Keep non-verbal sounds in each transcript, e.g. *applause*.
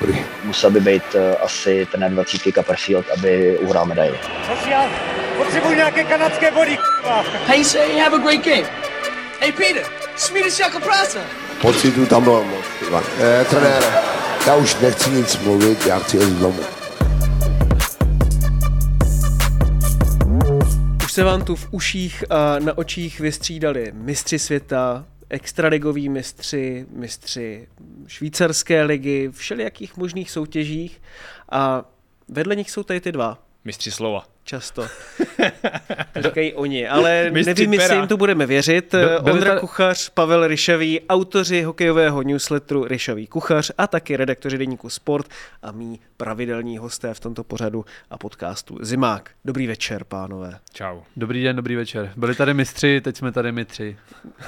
Dobrý. Musel by být uh, asi ten 20 Copperfield, aby uhrál medaili. Potřebuji nějaké kanadské body, Hey, say, have a great game. Hey, Peter, Swedish jako práce. Pocitu tam bylo moc. Ivan. Eh, trenére, já už nechci nic mluvit, já chci jít domů. Už se vám tu v uších a na očích vystřídali mistři světa, extraligoví mistři, mistři švýcarské ligy, všelijakých možných soutěžích a vedle nich jsou tady ty dva. Mistři slova. Často. To *laughs* říkají oni, ale *laughs* Mistři nevím, jestli jim to budeme věřit. By- byli Ondra tady- Kuchař, Pavel Ryšavý, autoři hokejového newsletteru Ryšavý Kuchař a taky redaktoři deníku Sport a mý pravidelní hosté v tomto pořadu a podcastu Zimák. Dobrý večer, pánové. Čau. Dobrý den, dobrý večer. Byli tady mistři, teď jsme tady my tři.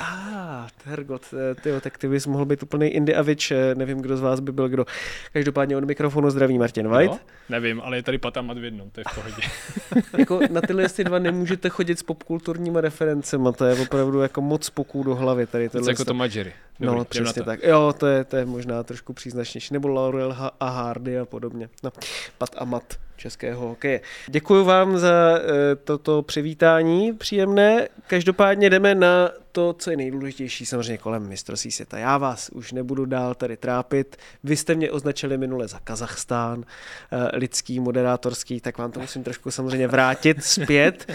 Ah, Hergot, tyjo, tak ty bys mohl být úplný Indy Avič, eh, nevím, kdo z vás by byl kdo. Každopádně od mikrofonu zdraví Martin White. No, nevím, ale je tady Patamat v jednom, to je v pohodě. *laughs* *laughs* jako na tyhle ty dva nemůžete chodit s popkulturníma referencema, to je opravdu jako moc spoků do hlavy tady To tohle. jako to Majery. No, přesně to. tak. Jo, to je, to je možná trošku příznačnější. Nebo Laurel a Hardy a podobně. No, Pat a Mat českého hokeje. Děkuji vám za e, toto přivítání příjemné. Každopádně jdeme na to, co je nejdůležitější samozřejmě kolem mistrovství světa. Já vás už nebudu dál tady trápit. Vy jste mě označili minule za Kazachstán, e, lidský, moderátorský, tak vám to musím trošku samozřejmě vrátit zpět. E,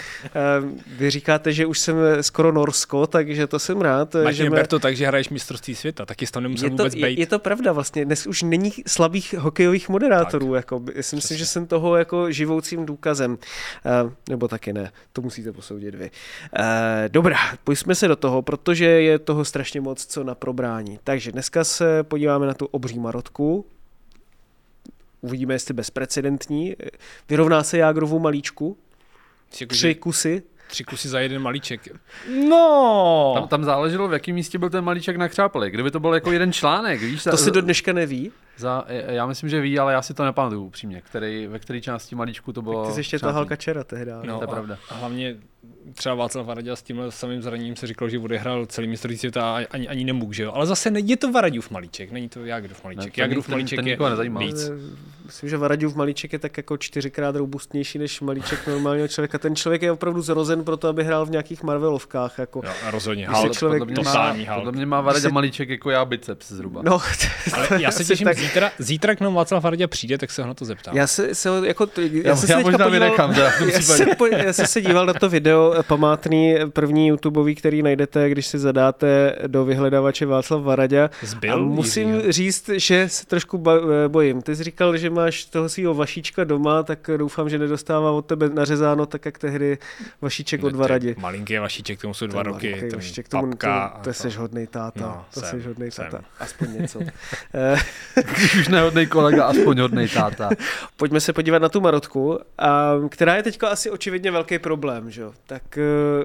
vy říkáte, že už jsem skoro Norsko, takže to jsem rád. že Martin, mě- ber to tak, že hraješ mistrovství světa, taky jsi tam nemusel je to, vůbec je, být. je to pravda vlastně, dnes už není slabých hokejových moderátorů, jako, já si myslím, že jsem toho jako živoucím důkazem, uh, nebo taky ne, to musíte posoudit vy. Uh, dobrá, pojďme se do toho, protože je toho strašně moc co na probrání. Takže dneska se podíváme na tu obří marotku, uvidíme, jestli bezprecedentní, vyrovná se Jágrovu malíčku, jako, tři kusy, tři kusy za jeden malíček. No! Tam, tam záleželo, v jakém místě byl ten malíček nakřápalý. Kdyby to byl jako jeden článek, víš? to se do dneška neví, za, já myslím, že ví, ale já si to nepamatuju upřímně, který, ve které části malíčku to bylo. ty jsi ještě přátý. tahal kačera tehdy. No, To je pravda. A hlavně třeba Václav Varaďa s tímhle samým zraněním se říkal, že odehrál celý mistrovství světa a ani, ani nemůže, že jo. Ale zase není to Varaďův malíček, není to Jágrův malíček. Ne, to Jágrův ten- malíček ten je nezajímá. víc. Myslím, že Varadiův malíček je tak jako čtyřikrát robustnější než malíček normálního člověka. Ten člověk je opravdu zrozen pro to, aby hrál v nějakých Marvelovkách. Jako. Jo, a rozhodně. Hulk, člověk- podle mě, má, podle mě má Varadě se- malíček jako já biceps zhruba. No, Ale já se *laughs* těším, tak- zítra, zítra k nám Václav Varaďa přijde, tak se ho na to zeptám. Já se, se jako, já, Já- jsem se já možná podíval, vynechám já, jsem, po, já jsem se díval na to video eh, památný, eh, první YouTubeový, který najdete, když si zadáte do vyhledávače Václav Varadě. Zbyl A musím Jiřího. říct, že se trošku eh, bojím. Ty jsi říkal, že máš toho svého vašíčka doma, tak doufám, že nedostává od tebe nařezáno tak, jak tehdy vašíček od Varadi. Malinký vašíček, tomu jsou dva Ten roky, ten vašíček, tomu, papka. to, to, to jsi hodnej táta. No, to jsem, jsi hodnej táta. Aspoň něco. *laughs* Když už nehodnej kolega, aspoň hodnej táta. *laughs* Pojďme se podívat na tu Marotku, a, která je teďka asi očividně velký problém. Že? jo? Tak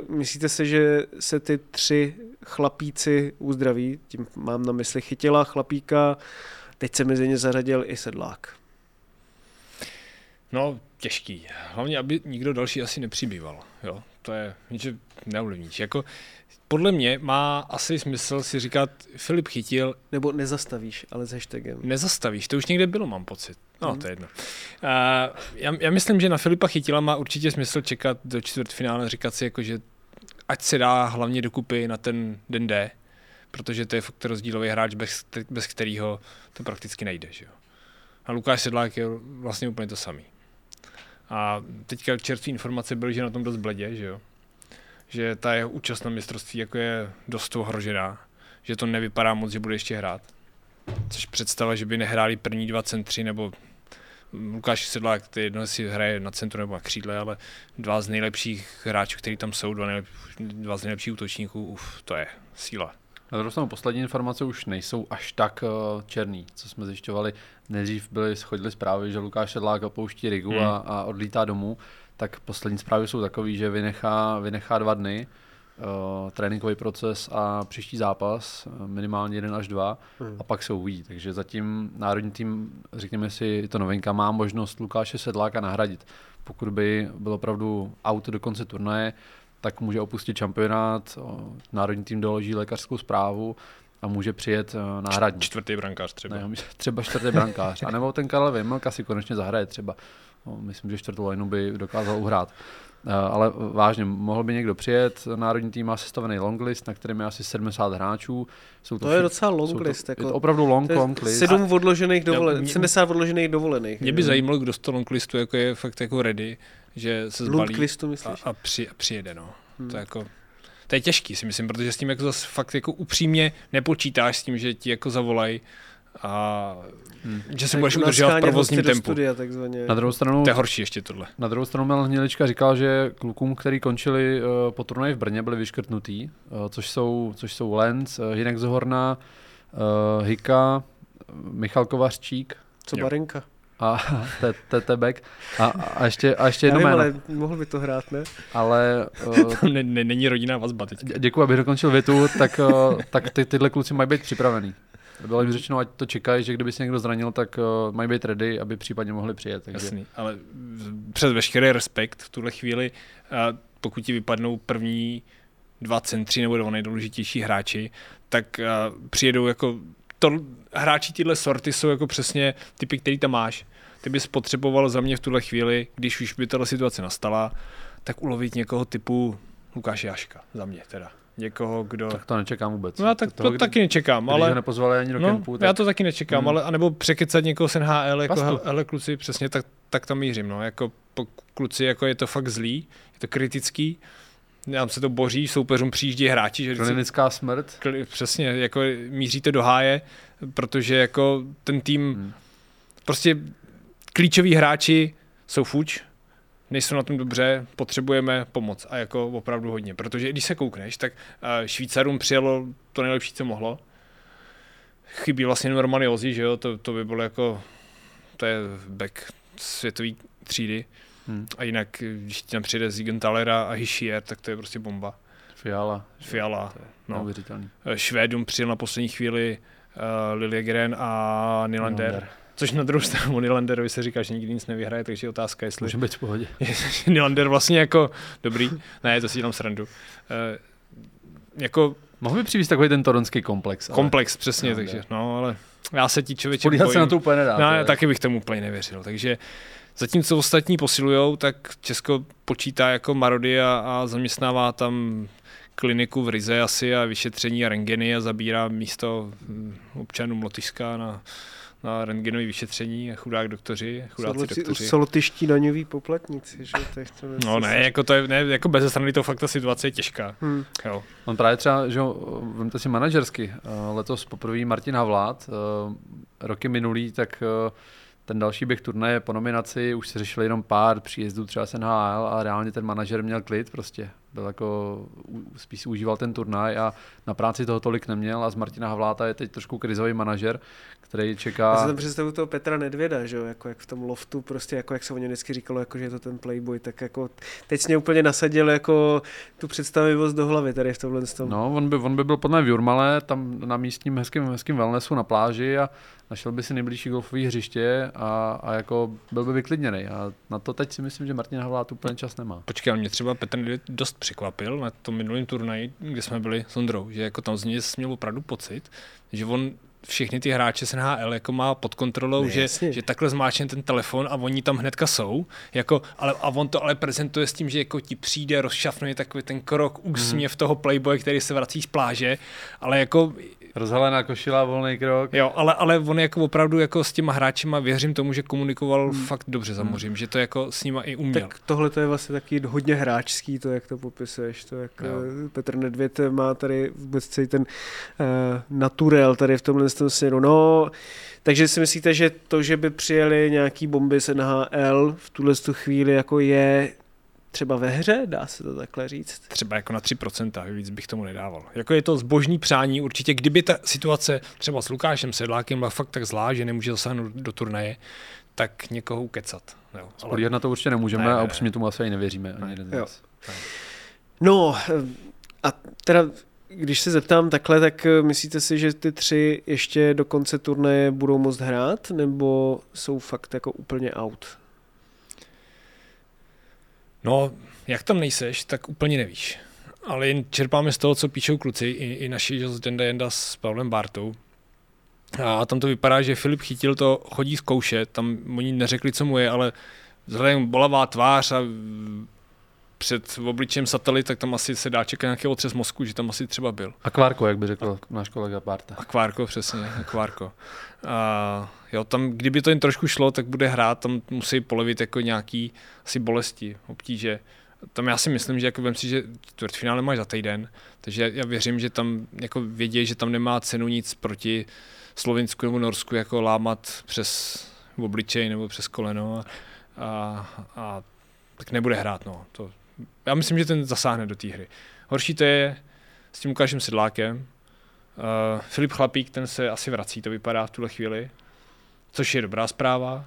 uh, myslíte si, že se ty tři chlapíci uzdraví? Tím mám na mysli chytila, chlapíka, teď se mezi ně zařadil i sedlák. No, těžký. Hlavně, aby nikdo další asi nepřibýval. Jo? To je nic, že neovlivníš. Jako, podle mě má asi smysl si říkat, Filip chytil, Nebo nezastavíš, ale s hashtagem. nezastavíš. To už někde bylo, mám pocit. No, Mhm. to je jedno. Uh, já, já, myslím, že na Filipa Chytila má určitě smysl čekat do čtvrtfinále, říkat si, jako, že ať se dá hlavně dokupy na ten den D, protože to je fakt rozdílový hráč, bez, bez kterého to prakticky nejde. Že jo? A Lukáš Sedlák je vlastně úplně to samý. A teďka čerstvý informace byly, že na tom dost bledě, že jo? Že ta jeho účast na mistrovství jako je dost ohrožená, že to nevypadá moc, že bude ještě hrát. Což představa, že by nehráli první dva centři, nebo Lukáš Sedlák, je jedno, jestli hraje na centru nebo na křídle, ale dva z nejlepších hráčů, kteří tam jsou, dva, nejlep, dva z nejlepších útočníků, uf, to je síla. Na druhou stranu poslední informace už nejsou až tak uh, černý, co jsme zjišťovali. Nejdřív byly schodily zprávy, že Lukáš Sedlák opouští Rigu Hmm. a, a odlítá domů, tak poslední zprávy jsou takové, že vynechá, vynechá dva dny uh, tréninkový proces a příští zápas, eh, minimálně jeden až dva, Hmm. a pak se uvidí. Takže zatím národní tým, řekněme si, je to novinka, má možnost Lukáše Sedláka nahradit. Pokud by byl opravdu out do konce turnaje, tak může opustit šampionát, národní tým doloží lékařskou zprávu a může přijet eh, náhradní. Čtvrtý brankář třeba. Ne, *laughs* třeba čtvrtý brankář. A nebo ten Karel Vejmelka si konečně zahraje třeba. No, myslím, že čtvrtou lineu by dokázal uhrát. Eh, Ale vážně, mohl by někdo přijet, národní tým má sestavený longlist, na kterém je asi 70 hráčů. Jsou To je fi- docela long jsou to- Je jako- to opravdu long, To je long list. Sedm odložených Jo, dovolených, mě- 70 odložených dovolených. Mě by zajímalo, kdo z toho longlistu jako je fakt jako ready, že se zbalí a, myslíš? a, při, a přijede. No. Hmm. To, je jako, to je těžký, si myslím, protože s tím jako zase fakt jako upřímně nepočítáš s tím, že ti jako zavolají a Hmm. že se Tak budeš udržovat v provozním tempu. studia, takzvaně. Na druhou stranu, To je horší ještě tohle. na druhou stranu Milan Hnilička říkal, že klukům, který končili uh, po turnaji v Brně, byli vyškrtnutý, uh, což jsou, což jsou Lenz, uh, Hinek Zohorna, uh, Hika, Michal Kovařčík Co Jo. Barinka? a *laughs* Tetebek a, a, ještě, a ještě Já jedno jméno. ale mohl by to hrát, ne? Ale *laughs* uh, Tam ne, ne, není rodinná vazba teď. Dě- Děkuji, abych dokončil větu, tak, uh, tak ty, tyhle kluci mají být připravený. Bylo jim řečeno, ať to čekají, že kdyby se někdo zranil, tak uh, mají být ready, aby případně mohli přijet. Takže Jasný, ale přes veškerý respekt v tuhle chvíli, a pokud ti vypadnou první dva centři nebo dva nejdůležitější hráči, tak a, přijedou jako to, hráči tyhle sorty jsou jako přesně typy, který tam máš. Ty bys potřeboval za mě v tuhle chvíli, když už by tahle situace nastala, tak ulovit někoho typu Lukáše Jaška, za mě teda. Někoho, kdo... tak to nečekám vůbec. No já tak Toho, to taky nečekám, Když ale... ho nepozvali ani do No, kempu, tak já to taky nečekám, Hmm. ale anebo překecat někoho z NHL, jako hele, hele, kluci, přesně tak, tak tam mířím, no, jako po, kluci, jako je to fakt zlý, je to kritický, nám se to boří, soupeřům přijíždí hráči, že klinická smrt. kli- přesně, jako míříte do háje, protože jako ten tým, Hmm. prostě klíčoví hráči jsou fuč, nejsou na tom dobře, potřebujeme pomoc a jako opravdu hodně, protože když se koukneš, tak eh, Švýcarům přijelo to nejlepší, co mohlo. Chybí vlastně normálně Ozzy, že jo, to, to by bylo jako, to je back světový třídy. Hmm. A jinak, když ti tam přijde Zigenthalera a Hischier, tak to je prostě bomba. Fiala. Fiala, no. Neuvěřitelný. Švédům přijel na poslední chvíli uh, Liljegren a Nylander. Nylander. Což na druhou stranu Nylanderovi se říká, že nikdy nic nevyhraje, takže je otázka, jestli Může být v pohodě. *laughs* Nylander vlastně jako dobrý. Ne, to si dělám srandu. Uh, jako Mohl by přivést takový ten toronský komplex. ale komplex, přesně, Nylander. takže no, ale já se ti člověče Spolíhat se bojím. na to úplně nedá. No, já taky bych tomu úplně nevěřil. Takže zatímco ostatní posilujou, tak Česko počítá jako Marody a, a zaměstnává tam kliniku v Rize asi a vyšetření a rengeny a zabírá místo hm, občanům Lotyšska na, na rengenové vyšetření a chudák doktoři, chudáci Jsou doktoři. jsou lotyští daňoví poplatníci, že? Tak to No ne, jako to je, ne, jako bez strany to fakt ta situace je těžká. Hmm. Jo. On právě třeba, že jo, vemte si manažersky, eh, letos poprvé Martin Havlát, eh, roky minulý, tak eh, ten další běh turnaje po nominaci už se řešil jenom pár příjezdů třeba z NHL a reálně ten manažer měl klid prostě. Byl jako, spíš si užíval ten turnaj a na práci toho tolik neměl a z Martina Havláta je teď trošku krizový manažer, který Já si čeká... tam představuju toho Petra Nedvěda, že jo, jako jak v tom loftu, prostě jako jak se o něm vždycky říkalo, jako že je to ten playboy, tak jako teď mě úplně nasadil jako tu představivost do hlavy tady v tomhle tom. No, on by, on by byl podle mě v Jurmale, tam na místním hezkým, hezkým wellnessu na pláži a našel by si nejbližší golfové hřiště a, a jako byl by vyklidněný. A na to teď si myslím, že Martin Havlát úplně čas nemá. Počkej, ale mě třeba Petr Nedvěd dost překvapil na tom minulém turnaji, kde jsme byli s Ondrou, že jako tam z něj měl opravdu pocit, že on všechny ty hráče z NHL jako má pod kontrolou, Ne, že, jasně. že takhle zmáčne ten telefon a oni tam hnedka jsou. Jako, ale, a on to ale prezentuje s tím, že jako ti přijde, rozšafnuje takový ten krok, úsměv toho playboye, který se vrací z pláže, ale jako Rozhalená košila, volný krok. Jo, ale, ale on jako opravdu jako s těma hráčima věřím tomu, že komunikoval hmm. fakt dobře za mořím, že to jako s nima i uměl. Tak tohle to je vlastně taky hodně hráčský, to jak to popisuješ, to jak Jo. jo. Petr Nedvěd má tady vůbec celý ten uh, naturel tady v tomhle tom směru. No, takže si myslíte, že to, že by přijeli nějaký bomby z NHL v tuhle tu chvíli jako je třeba ve hře, dá se to takhle říct? Třeba jako na 3%, víc bych tomu nedával. Jako je to zbožní přání, určitě kdyby ta situace třeba s Lukášem Sedlákem byla fakt tak zlá, že nemůže zasáhnout do turnaje, tak někoho ukecat. Jo. Ale... na to určitě nemůžeme ne, ne, ne. a upřímně tomu asi ani nevěříme. Ani jeden jo. No a teda když se zeptám takhle, tak eh, myslíte si, že ty tři ještě do konce turnaje budou moct hrát, nebo jsou fakt jako úplně out? No, jak tam nejseš, tak úplně nevíš. Ale jen čerpáme z toho, co píšou kluci, i, i naši z Denda Jenda s Pavlem Bartou. A tam to vypadá, že Filip chytil to, chodí zkoušet, tam oni neřekli, co mu je, ale vzhledem bolavá tvář a před obličem satelit, tak tam asi se dá čekat nějaký otřes mozku, že tam asi třeba byl. Akvárko, jak by řekl náš kolega Barta. Akvárko, přesně, akvárko. A jo, tam, kdyby to jen trošku šlo, tak bude hrát, tam musí polevit jako nějaký asi bolesti, obtíže. Tam já si myslím, že jako vem si, že čtvrtfinále máš za týden, takže já věřím, že tam jako vědí, že tam nemá cenu nic proti Slovinsku nebo Norsku jako lámat přes obličej nebo přes koleno a, a, a tak nebude hrát. No. To, já myslím, že ten zasáhne do té hry. Horší to je s tím Lukášem Sedlákem. Uh, Filip Chlapík, ten se asi vrací, to vypadá v tuhle chvíli, což je dobrá zpráva.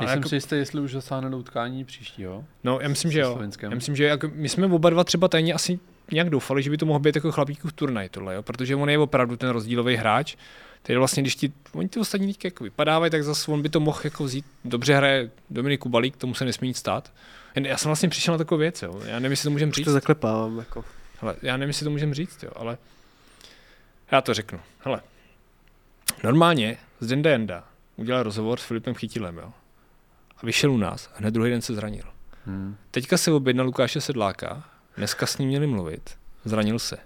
Já jsem jako... si jistý, jestli už zasáhne do utkání příštího. No, já myslím, že jo. Já myslím, že jako, my jsme oba dva třeba tajně asi nějak doufali, že by to mohl být jako chlapíků turnaj tohle, jo? protože on je opravdu ten rozdílový hráč. Tedy vlastně, když ti, oni ty ostatní teďka jako vypadávají, tak zase on by to mohl jako vzít. Dobře hraje Dominik Kubalík, tomu se nesmí nic stát. Já jsem vlastně přišel na takovou věc, jo. Já nevím, jestli to můžeme říct. to zaklepávám, jako. Hele, já nevím, jestli to můžeme říct, jo, ale já to řeknu. Hele, normálně z Denda Jenda udělal rozhovor s Filipem Chytilem, jo. A vyšel u nás a hned druhý den se zranil. Hmm. Teďka se objednal Lukáše Sedláka, dneska s ním měli mluvit, zranil se.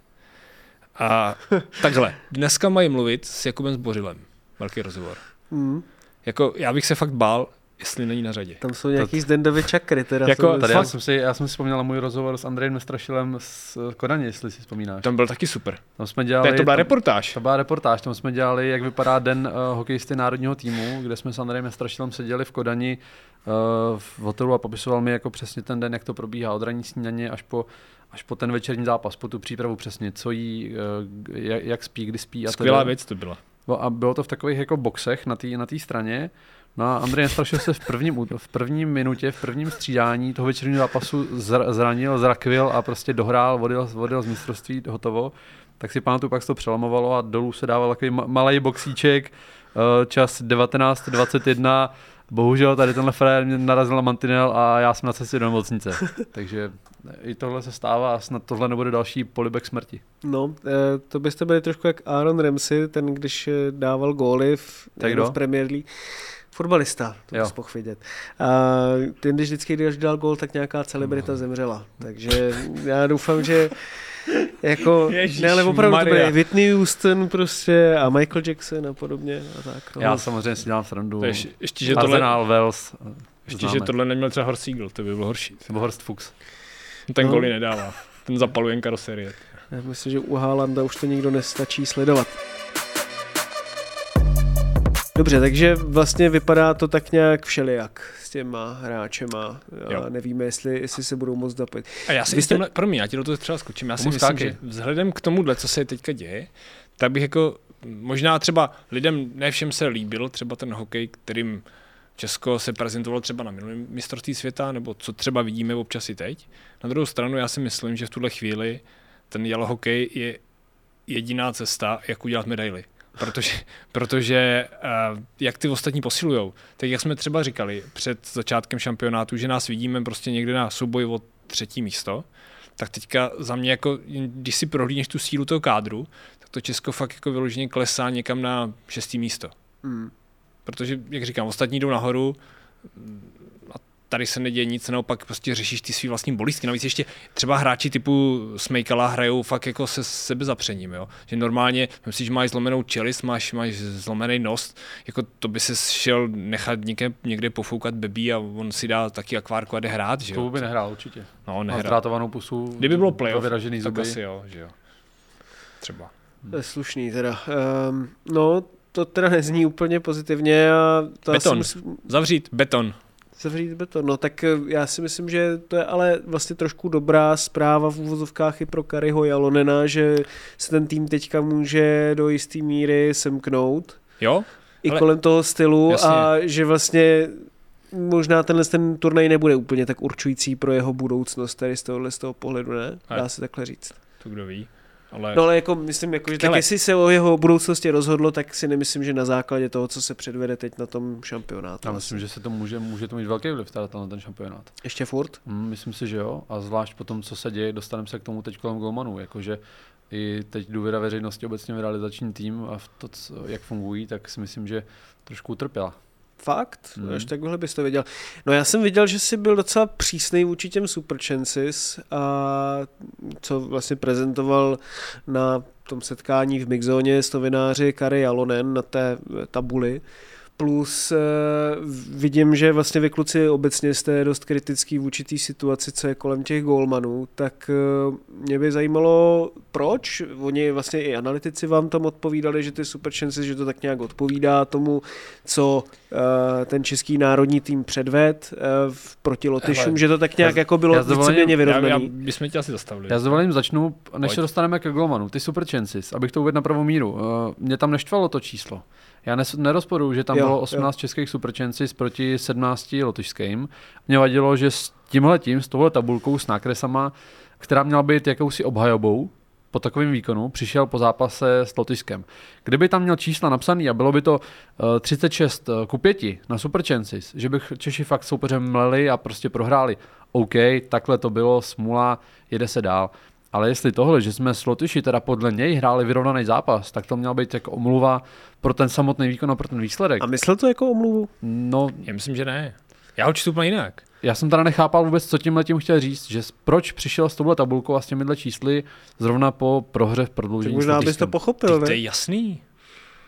A *laughs* takhle, dneska mají mluvit s Jakubem Zbořilem. Velký rozhovor. Hmm. Jako, já bych se fakt bál, jestli není na řadě. Tam jsou nějaký to... zdendovy čakry. Teda jako, tady já, jsem si, já jsem si vzpomněl můj rozhovor s Andrejem Nestrašilem z Kodaně, jestli si vzpomínáš. Tam byl taky super. Tam jsme dělali, to, byla reportáž. To byla reportáž, tam jsme dělali, jak vypadá den uh, hokejisty národního týmu, kde jsme s Andrejem Nestrašilem seděli v Kodani uh, v hotelu a popisoval mi jako přesně ten den, jak to probíhá od ranní snídaně až po až po ten večerní zápas, po tu přípravu přesně, co jí, uh, jak, jak spí, kdy spí. A Skvělá věc to byla. A bylo to v takových jako boxech na té na straně No a Andrej Nestrašil se v prvním, v prvním minutě, v prvním střídání toho večerního zápasu zranil, zrakvil a prostě dohrál, vodil, vodil z mistrovství, hotovo. Tak si pamatuju, pak se to přelamovalo a dolů se dával takový malý boxíček, eh, čas 19.21, Bohužel tady tenhle frajer mě narazil na mantinel a já jsem na cestě do nemocnice. *laughs* Takže i tohle se stává a snad tohle nebude další polibek smrti. No, eh, to byste byli trošku jak Aaron Ramsey, ten když dával góly v, v Premier League fotbalista, to bys mohl vidět. A ten, když vždycky, když dal gol, tak nějaká celebrita no. zemřela. Takže já doufám, že jako, Ježíš ne, ale opravdu Maria. to bude Whitney Houston prostě a Michael Jackson a podobně a tak. No. Já samozřejmě si dělám srandu. Ještě, ještě, že tohle, Wells. Ještě, známe. že tohle neměl třeba Horst Siegel, to by bylo horší. Nebo Horst Fuchs. Ten no. goly nedává. Ten zapaluje jen karoserie. Já myslím, že u Haalanda už to nikdo nestačí sledovat. Dobře, takže vlastně vypadá to tak nějak všelijak s těma hráčema. Jo. nevíme, jestli, jestli se budou moc zapojit. A já si Vy jste... pro mě, já ti do toho třeba skočím. Já si myslím, že vzhledem k tomuhle, co se teďka děje, tak bych jako možná třeba lidem ne všem se líbil třeba ten hokej, kterým Česko se prezentovalo třeba na minulém mistrovství světa, nebo co třeba vidíme občas i teď. Na druhou stranu já si myslím, že v tuhle chvíli ten yellow hokej je jediná cesta, jak udělat medaily protože, protože uh, jak ty ostatní posilujou, tak jak jsme třeba říkali před začátkem šampionátu, že nás vidíme prostě někde na souboj o třetí místo, tak teďka za mě, jako, když si prohlídneš tu sílu toho kádru, tak to Česko fakt jako vyloženě klesá někam na šestý místo. Mm. Protože, jak říkám, ostatní jdou nahoru, tady se neděje nic, naopak prostě řešíš ty svý vlastní bolístky. Navíc ještě třeba hráči typu Smejkala hrajou fakt jako se sebe zapřením, jo. Že normálně, myslím, že máš zlomenou čelist, máš, máš zlomený nos, jako to by se šel nechat někde, někde pofoukat bebí a on si dá taky akvárku a jde hrát, že jo. To by nehrál určitě. No, nehrál. Má ztrátovanou pusu. Kdyby bylo playoff, vyražený zuby. tak asi jo, že jo. Třeba. To je slušný teda. Um, no, to teda nezní úplně pozitivně a to beton. Musí... Zavřít beton. Zavřít beton. No tak eh, já si myslím, že to je ale vlastně trošku dobrá zpráva v úvozovkách i pro Kariho Jalonena, že se ten tým teďka může do jisté míry semknout. Jo? I Ale- kolem toho stylu Jasně. a že vlastně možná tenhle ten turnaj nebude úplně tak určující pro jeho budoucnost tady z tohohle z toho pohledu, ne? Dá se takhle říct. To kdo ví. Ale No ale jako myslím, jako, že tak jestli se o jeho budoucnosti rozhodlo, tak si nemyslím, že na základě toho, co se předvede teď na tom šampionátu. Já myslím, že se to může, může to mít velký vliv tady na ten šampionát. Ještě furt? Mm, myslím si, že jo. A zvlášť po tom, co se děje, dostaneme se k tomu teď kolem golmanů. Jakože i teď důvěra veřejnosti obecně v realizační tým a v to, co, jak fungují, tak si myslím, že trošku utrpěla. Fakt? Hmm. Až takhle bys to viděl. No já jsem viděl, že jsi byl docela přísný vůči těm Superchances a co vlastně prezentoval na tom setkání v Mixzóně s novináři Kari Jalonen na té tabuli. Plus eh, vidím, že vlastně vy kluci obecně jste dost kritický vůči té situaci, co je kolem těch golmanů, tak eh, mě by zajímalo, proč. Oni vlastně i analytici vám tam odpovídali, že ty super chances, že to tak nějak odpovídá tomu, co eh, ten český národní tým předved v- proti Lotyšům, že to tak nějak já- jako bylo já víceméně já, já, vyrovnaný. bychom tě asi zastavili. Já s dovolením začnu, než Pojď. se dostaneme ke golmanu. Ty super chances, abych to uvedl na pravou míru. Uh, mě tam neštvalo to číslo. Já nes, nerozporuju, že tam Jo, bylo jo. 18 českých super chances proti 17 lotyšským. Mě vadilo, že s tímhletím, s touhle tabulkou, s nákresama, která měla být jakousi obhajobou, po takovém výkonu přišel po zápase s Lotyšskem. Kdyby tam měl čísla napsaný a bylo by to uh, 36 ku 5 na Super Chances, že bych Češi fakt soupeřem mleli a prostě prohráli. OK, takhle to bylo, smula, jede se dál. Ale jestli tohle, že jsme s Lotyši teda podle něj hráli vyrovnaný zápas, tak to měla být jako omluva pro ten samotný výkon a pro ten výsledek. A myslel to jako omluvu? No, Já myslím, že ne. Já ho čtu úplně jinak. já jsem teda nechápal vůbec, co tím letím chtěl říct, že proč přišel s touhle tabulkou a s těmihle čísly zrovna po prohře v Tak prodloužení. možná bys to pochopil, Teď to je ne? jasný.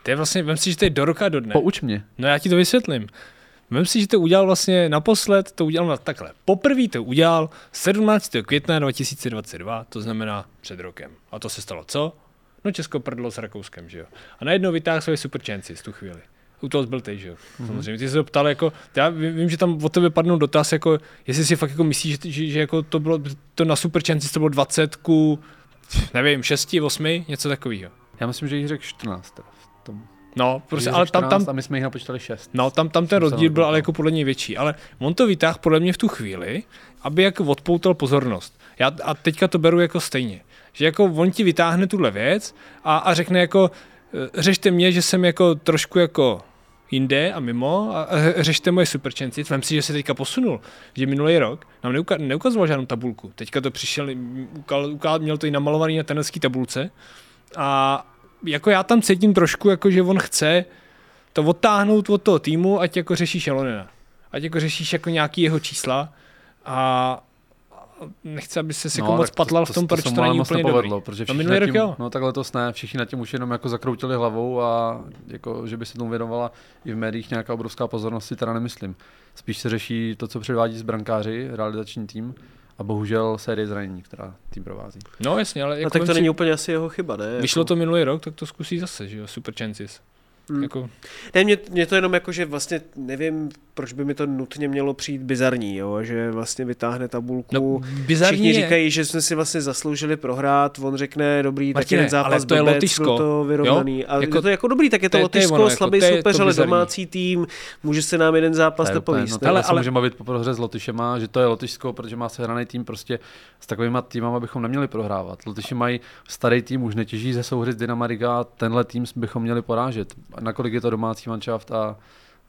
To je vlastně, vem si, že to je do roka do dne. Pouč mě. No já ti to vysvětlím. Vem si, že to udělal vlastně naposled, to udělal na takhle. Poprvé to udělal 17. května 2022, to znamená před rokem. A to se stalo co? No Česko prdlo s Rakouskem, že jo. A najednou vytáhl svoje super chances v tu chvíli. U toho byl ty, že jo. Mm-hmm. Samozřejmě. Ty jsi se ptal, jako, já vím, že tam od tebe padnul dotaz, jako, jestli si fakt jako myslíš, že, že, že jako to bylo, to na super chances to bylo 20 ku, nevím, 6, 8, něco takového. Já myslím, že jich řekl 14. Teda v tom. No, prostě, ale tam, tam, 14 A my jsme jich napočítali 6. No, tam, tam ten rozdíl byl ale jako podle něj větší. Ale on to vytáhl podle mě v tu chvíli, aby jako odpoutal pozornost. Já, a teďka to beru jako stejně. Že jako on ti vytáhne tuhle věc a, a řekne jako, eh, řešte mě, že jsem jako trošku jako jinde a mimo a, řešte moje super chances. Vem si, že se teďka posunul. Že minulý rok nám neuka, neukazoval žádnou tabulku. Teďka to přišel, ukal, ukal, měl to i namalovaný na tenelský tabulce. A jako já tam cítím trošku, jako že on chce to odtáhnout od toho týmu, ať jako řešíš Elonena. Ať jako řešíš jako nějaký jeho čísla a nechci, aby se jako moc tak patlal v tom, proč se to ale není moc úplně nepovedlo, dobrý. protože No všichni minulý rok jo. No tak letos ne, všichni nad tím už jenom jako zakroutili hlavou a jako, že by se tomu věnovala i v médiích nějaká obrovská pozornost, si teda nemyslím. Spíš se řeší to, co předvádí z brankáři, realizační tým a bohužel série zranění, která tým provází. No jasně, ale No jako tak to si- není úplně asi jeho chyba, ne? Vyšlo Jako- to minulý rok, tak to zkusí zase, že jo, super chances. Hmm. Jako, Ne, mě, mě to jenom jako, že vlastně nevím, proč by mi to nutně mělo přijít bizarní, jo, že vlastně vytáhne tabulku. no, bizarní Všichni je, říkají, že jsme si vlastně zasloužili prohrát, on řekne, dobrý, tak Martine, jeden zápas ale to je byl to vyrovnaný. jo? A Jako- jako, to je jako dobrý, tak je to, to je- to je Lotyšsko, ono, jako, slabý to je to soupeř, ale domácí tým, může se nám jeden zápas To je nepovíst. no, ne? tak Ale- ale, můžeme bavit po prohře s Lotyšema, že to je Lotyšsko, protože má sehraný tým prostě s takovýma týmama bychom neměli prohrávat. Lotyši mají starý tým, už netěží ze souhry z Dynama Riga, tenhle tým bychom měli porážet. Nakolik je to domácí manšaft a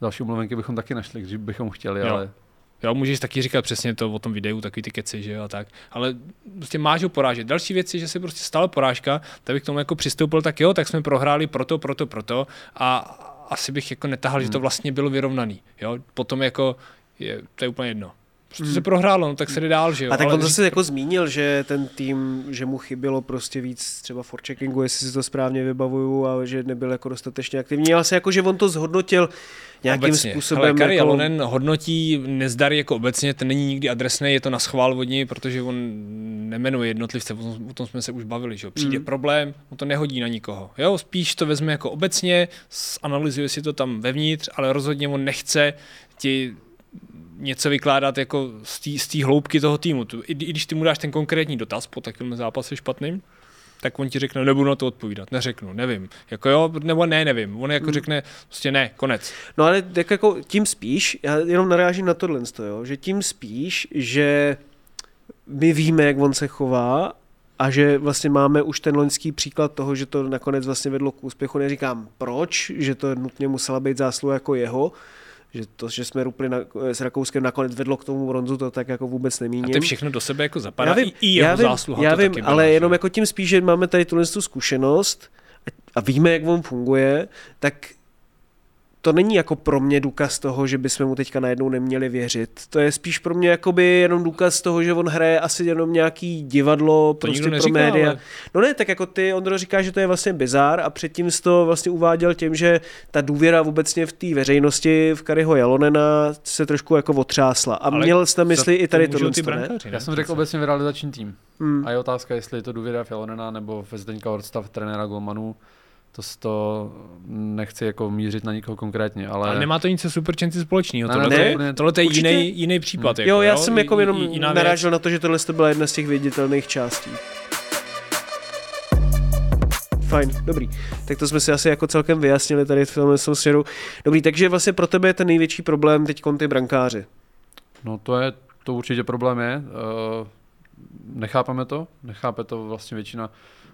další umluvenky bychom taky našli, když bychom chtěli, Jo. ale Jo, můžeš taky říkat přesně to o tom videu, takový ty keci, že jo, a tak. Ale prostě máš ho porážet. Další věc je, že se prostě stala porážka, tak bych k tomu jako přistoupil, tak jo, tak jsme prohráli proto, proto, proto a asi bych jako netahal, hmm. že to vlastně bylo vyrovnaný. Jo, potom jako je, to je úplně jedno. Prostě hmm. se prohrálo, no tak se jde dál, že jo. A tak Ale on zase jako zmínil, že ten tým, že mu chybělo prostě víc třeba forecheckingu, jestli si to správně vybavuju, a že nebyl jako dostatečně aktivní. Ale se jako, že on to zhodnotil nějakým obecně. způsobem. Hele, Kari jako... Jalonen hodnotí nezdar jako obecně, ten není nikdy adresný, je to na schvál od něj, protože on nemenuje jednotlivce, o tom, o tom jsme se už bavili, že jo. Přijde Mm. problém, on to nehodí na nikoho. Jo, spíš to vezme jako obecně, analyzuje si to tam vevnitř, ale rozhodně on nechce ti něco vykládat jako z té hloubky toho týmu. I, I když ty mu dáš ten konkrétní dotaz po takovém zápase špatným, tak on ti řekne, nebudu na to odpovídat, neřeknu, nevím. Jako jo, nebo ne, nevím. On jako hmm. řekne, prostě ne, konec. No ale tak jako tím spíš, já jenom narážím na tohle, jo, že tím spíš, že my víme, jak on se chová a že vlastně máme už ten loňský příklad toho, že to nakonec vlastně vedlo k úspěchu. Neříkám proč, že to nutně musela být zásluha jako jeho, že to, že jsme rupli na, s Rakouskem nakonec vedlo k tomu bronzu, to tak jako vůbec nemíním. A ty všechno do sebe jako zapadá, já vím, i, jeho já vím, zásluha já to vím, ale byla, jenom že? jako tím spíš, že máme tady tuhle tu zkušenost a, a víme, jak on funguje, tak to není jako pro mě důkaz toho, že bychom mu teďka najednou neměli věřit. To je spíš pro mě jakoby jenom důkaz toho, že on hraje asi jenom nějaký divadlo To prostě nikdo pro neříká, média. ale- No ne, tak jako ty, Ondro říká, že to je vlastně bizár a předtím jsi to vlastně uváděl tím, že ta důvěra vůbec v té veřejnosti v Kariho Jalonena se trošku jako otřásla. A Ale měl jsi na mysli i to tady tohle, ty ne? brankáři, ne? Já jsem řekl obecně realizační tým. Hmm. A je otázka, jestli je to důvěra Filonena nebo ve Zdeňka Orstav, trenéra Golmanů. To, to nechci jako mířit na nikoho konkrétně, ale... Ale nemá to nic se superčenci společného. Ne, Tohle, ne, to ne, tohle to je určitě. jiný, jiný případ. Jako, Jo, já jsem I- jako jenom věc. narážel na to, že tohle to byla jedna z těch viditelných částí. Fajn, dobrý. Tak to jsme si asi jako celkem vyjasnili tady v tomhle tom směru. Dobrý, takže vlastně pro tebe je ten největší problém teď ty brankáři. No to je, to určitě problém je. Uh, nechápeme to, nechápe to vlastně většina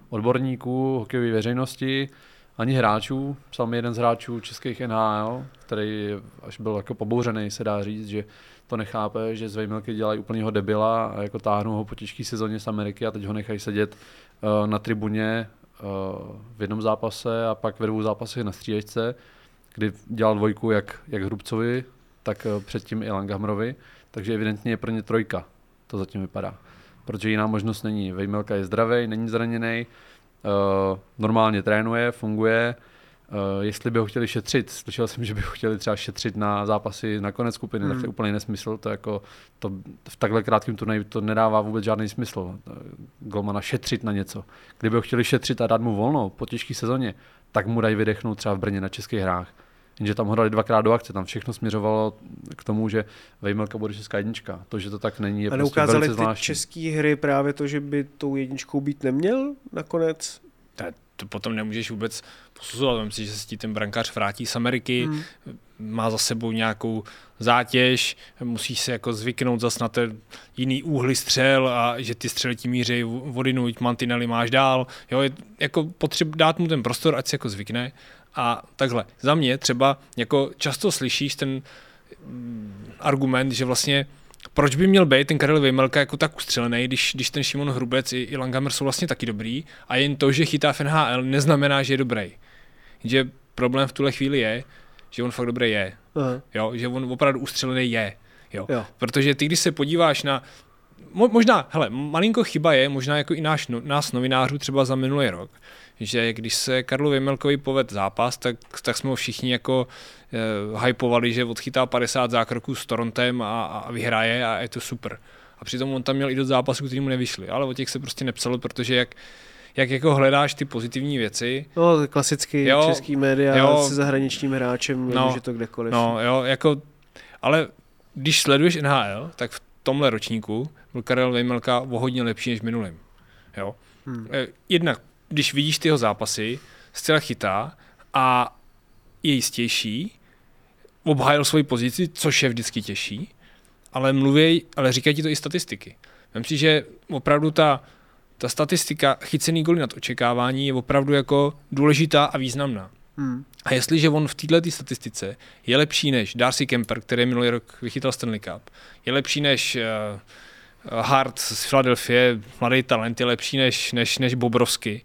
odborníků, hokejové veřejnosti, ani hráčů. Mi jeden z hráčů českých NHL, který až byl jako pobouřený, se dá říct, že to nechápe, že z Vejmelky dělají úplného debila a jako táhnou ho po těžké sezóně z Ameriky a teď ho nechají sedět uh, na tribuně uh, v jednom zápase a pak ve dvou zápasech na střídačce, kdy dělal dvojku jak, jak Hrubcovi, tak uh, předtím i Langhammerovi, takže evidentně je pro ně trojka, to zatím vypadá. Protože jiná možnost není. Vejmelka je zdravý, není zraněný, uh, normálně trénuje, funguje. Uh, jestli by ho chtěli šetřit, slyšel jsem, že by ho chtěli třeba šetřit na zápasy na konec skupiny, hmm. tak to je úplný nesmysl. To jako, to v takhle krátkém turnaji to nedává vůbec žádný smysl. Uh, Golmana šetřit na něco. Kdyby ho chtěli šetřit a dát mu volno po těžké sezóně, tak mu dají vydechnout třeba v Brně na českých hrách. Jenže tam ho dali dvakrát do akce, tam všechno směřovalo k tomu, že Vejmelka bude česká jednička. To, že to tak není, je A prostě neukázali velice ty zvláštní. české hry právě to, že by tou jedničkou být neměl nakonec? To, to potom nemůžeš vůbec posuzovat. Myslím, že se ti ten brankář vrátí z Ameriky, Hmm. má za sebou nějakou zátěž, musíš se jako zvyknout zas na ten jiný úhly střel a že ty střely ti míří vodinuť, mantinely máš dál. Jo, je jako potřeba dát mu ten prostor, ať se jako zvykne. A takhle, za mě třeba jako často slyšíš ten mm, argument, že vlastně proč by měl být ten Karel Vejmelka jako tak ustřelený, když, když ten Šimon Hrubec i, i Langhammer jsou vlastně taky dobrý a jen to, že chytá v NHL, neznamená, že je dobrý. Že problém v tuhle chvíli je, že on fakt dobrý je. Aha. Jo, že on opravdu ustřelený je. Jo. Jo. Protože ty, když se podíváš na mo, možná, hele, malinko chyba je, možná jako i náš, no, nás novinářů třeba za minulý rok, že když se Karlu Věmelkovi poved zápas, tak, tak jsme ho všichni jako uh, hypovali, že odchytá 50 zákroků s Torontem a, a vyhraje a je to super. A přitom on tam měl i do zápasů, který mu nevyšli, ale o těch se prostě nepsalo, protože jak, jak jako hledáš ty pozitivní věci, No, klasický Jo, český média jo. se zahraničním hráčem, no, může to kdekoliv. No, jo, jako, ale když sleduješ NHL, tak v tomhle ročníku byl Karel Vejmelka o hodně lepší než v minulém. Jo. Hmm. Eh, Jednak, když vidíš ty jeho zápasy, zcela chytá a je jistější, obhájil svoji pozici, což je vždycky těžší, ale mluví, ale říkají ti to i statistiky. Vem si, že opravdu ta, ta statistika chycený goly nad očekávání je opravdu jako důležitá a významná. Hmm. A jestliže on v této statistice je lepší než Darcy Kemper, který minulý rok vychytal Stanley Cup, je lepší než uh, Hart z Philadelphia, mladý talent, je lepší než, než, než Bobrovsky,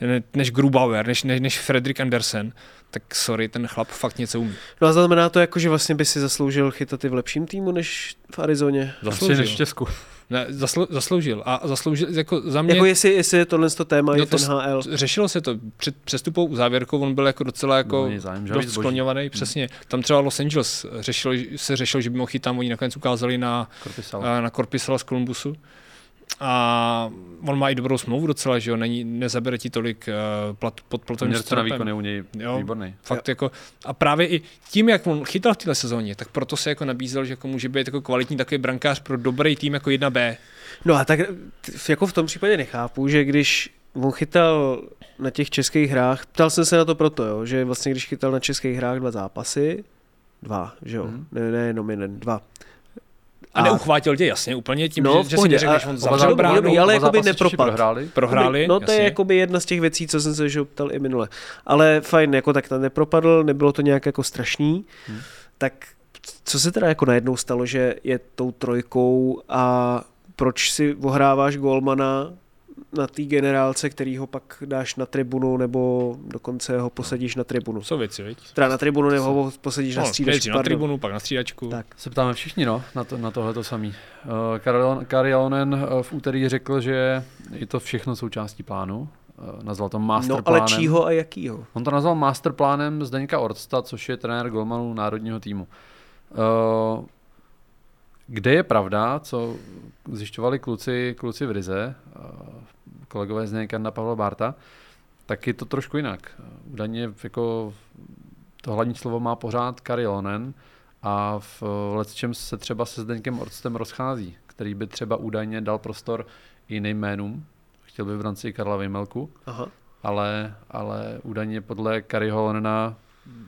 ne- než Grubauer, než, než, než Fredrik Andersen, tak sorry, ten chlap fakt něco umí. No a znamená to jako, že vlastně by si zasloužil chytat i v lepším týmu než v Arizoně? Vlastně než v Česku. Ne, zaslu, zasloužil. A zasloužil, jako za mě... Jako jestli, jestli je tohle to téma No i v to NHL. Řešilo se to před přestupovou závěrkou, on byl jako docela jako Není zájem, že dost víc zboží. skloňovaný, přesně. Tam třeba Los Angeles řešilo, se řešilo, že by mohl chytat, oni nakonec ukázali na, Korpisal. a na Korpisala z Columbusu. A on má i dobrou smlouvu docela, že jo, Není, nezabere ti tolik uh, plat, pod platovým Poměr na výkon je u něj jo, výborný. Fakt jo. jako, a právě i tím, jak on chytal v této sezóně, tak proto se jako nabízel, že jako může být jako kvalitní takový brankář pro dobrý tým jako 1B. No a tak jako v tom případě nechápu, že když on chytal na těch českých hrách, ptal jsem se na to proto, jo, že vlastně když chytal na českých hrách dva zápasy, dva, že jo, mm. ne, ne jenom jeden, dva, a, a neuchvátil tě jasně úplně tím, no, že, že si neřekneš, on zavřel bránu. Ale jakoby nepropadl. Prohráli. prohráli. No to jasně. je jakoby jedna z těch věcí, co jsem se že ptal i minule. Ale fajn, jako tak to nepropadl, nebylo to nějak jako strašný. Hmm. Tak co se teda jako najednou stalo, že je tou trojkou a proč si ohráváš golmana na té generálce, který ho pak dáš na tribunu, nebo dokonce ho posadíš na tribunu. Co věci, viď? Teda na tribunu, nebo ho posadíš no, na střídačku. na tribunu, pak na střídačku. Tak. Se ptáme všichni, no, na, to, na tohle to samý. Uh, Kari Alonen uh, v úterý řekl, že je to všechno součástí plánu. Uh, nazval to masterplánem. No ale čího a jakýho? On to nazval masterplánem Zdeňka Orsta, což je trenér golmanů národního týmu. Uh, kde je pravda, co zjišťovali kluci, kluci v Rize, kolegové z Kanda Pavla Barta, tak je to trošku jinak. Údajně jako to hlavní slovo má pořád Karilonen a v čem se třeba se Zdeňkem Orstem rozchází, který by třeba údajně dal prostor i jiným jménům. Chtěl by v rámci Karla Vejmelku, Aha. Ale, ale údajně podle Kariho Lonena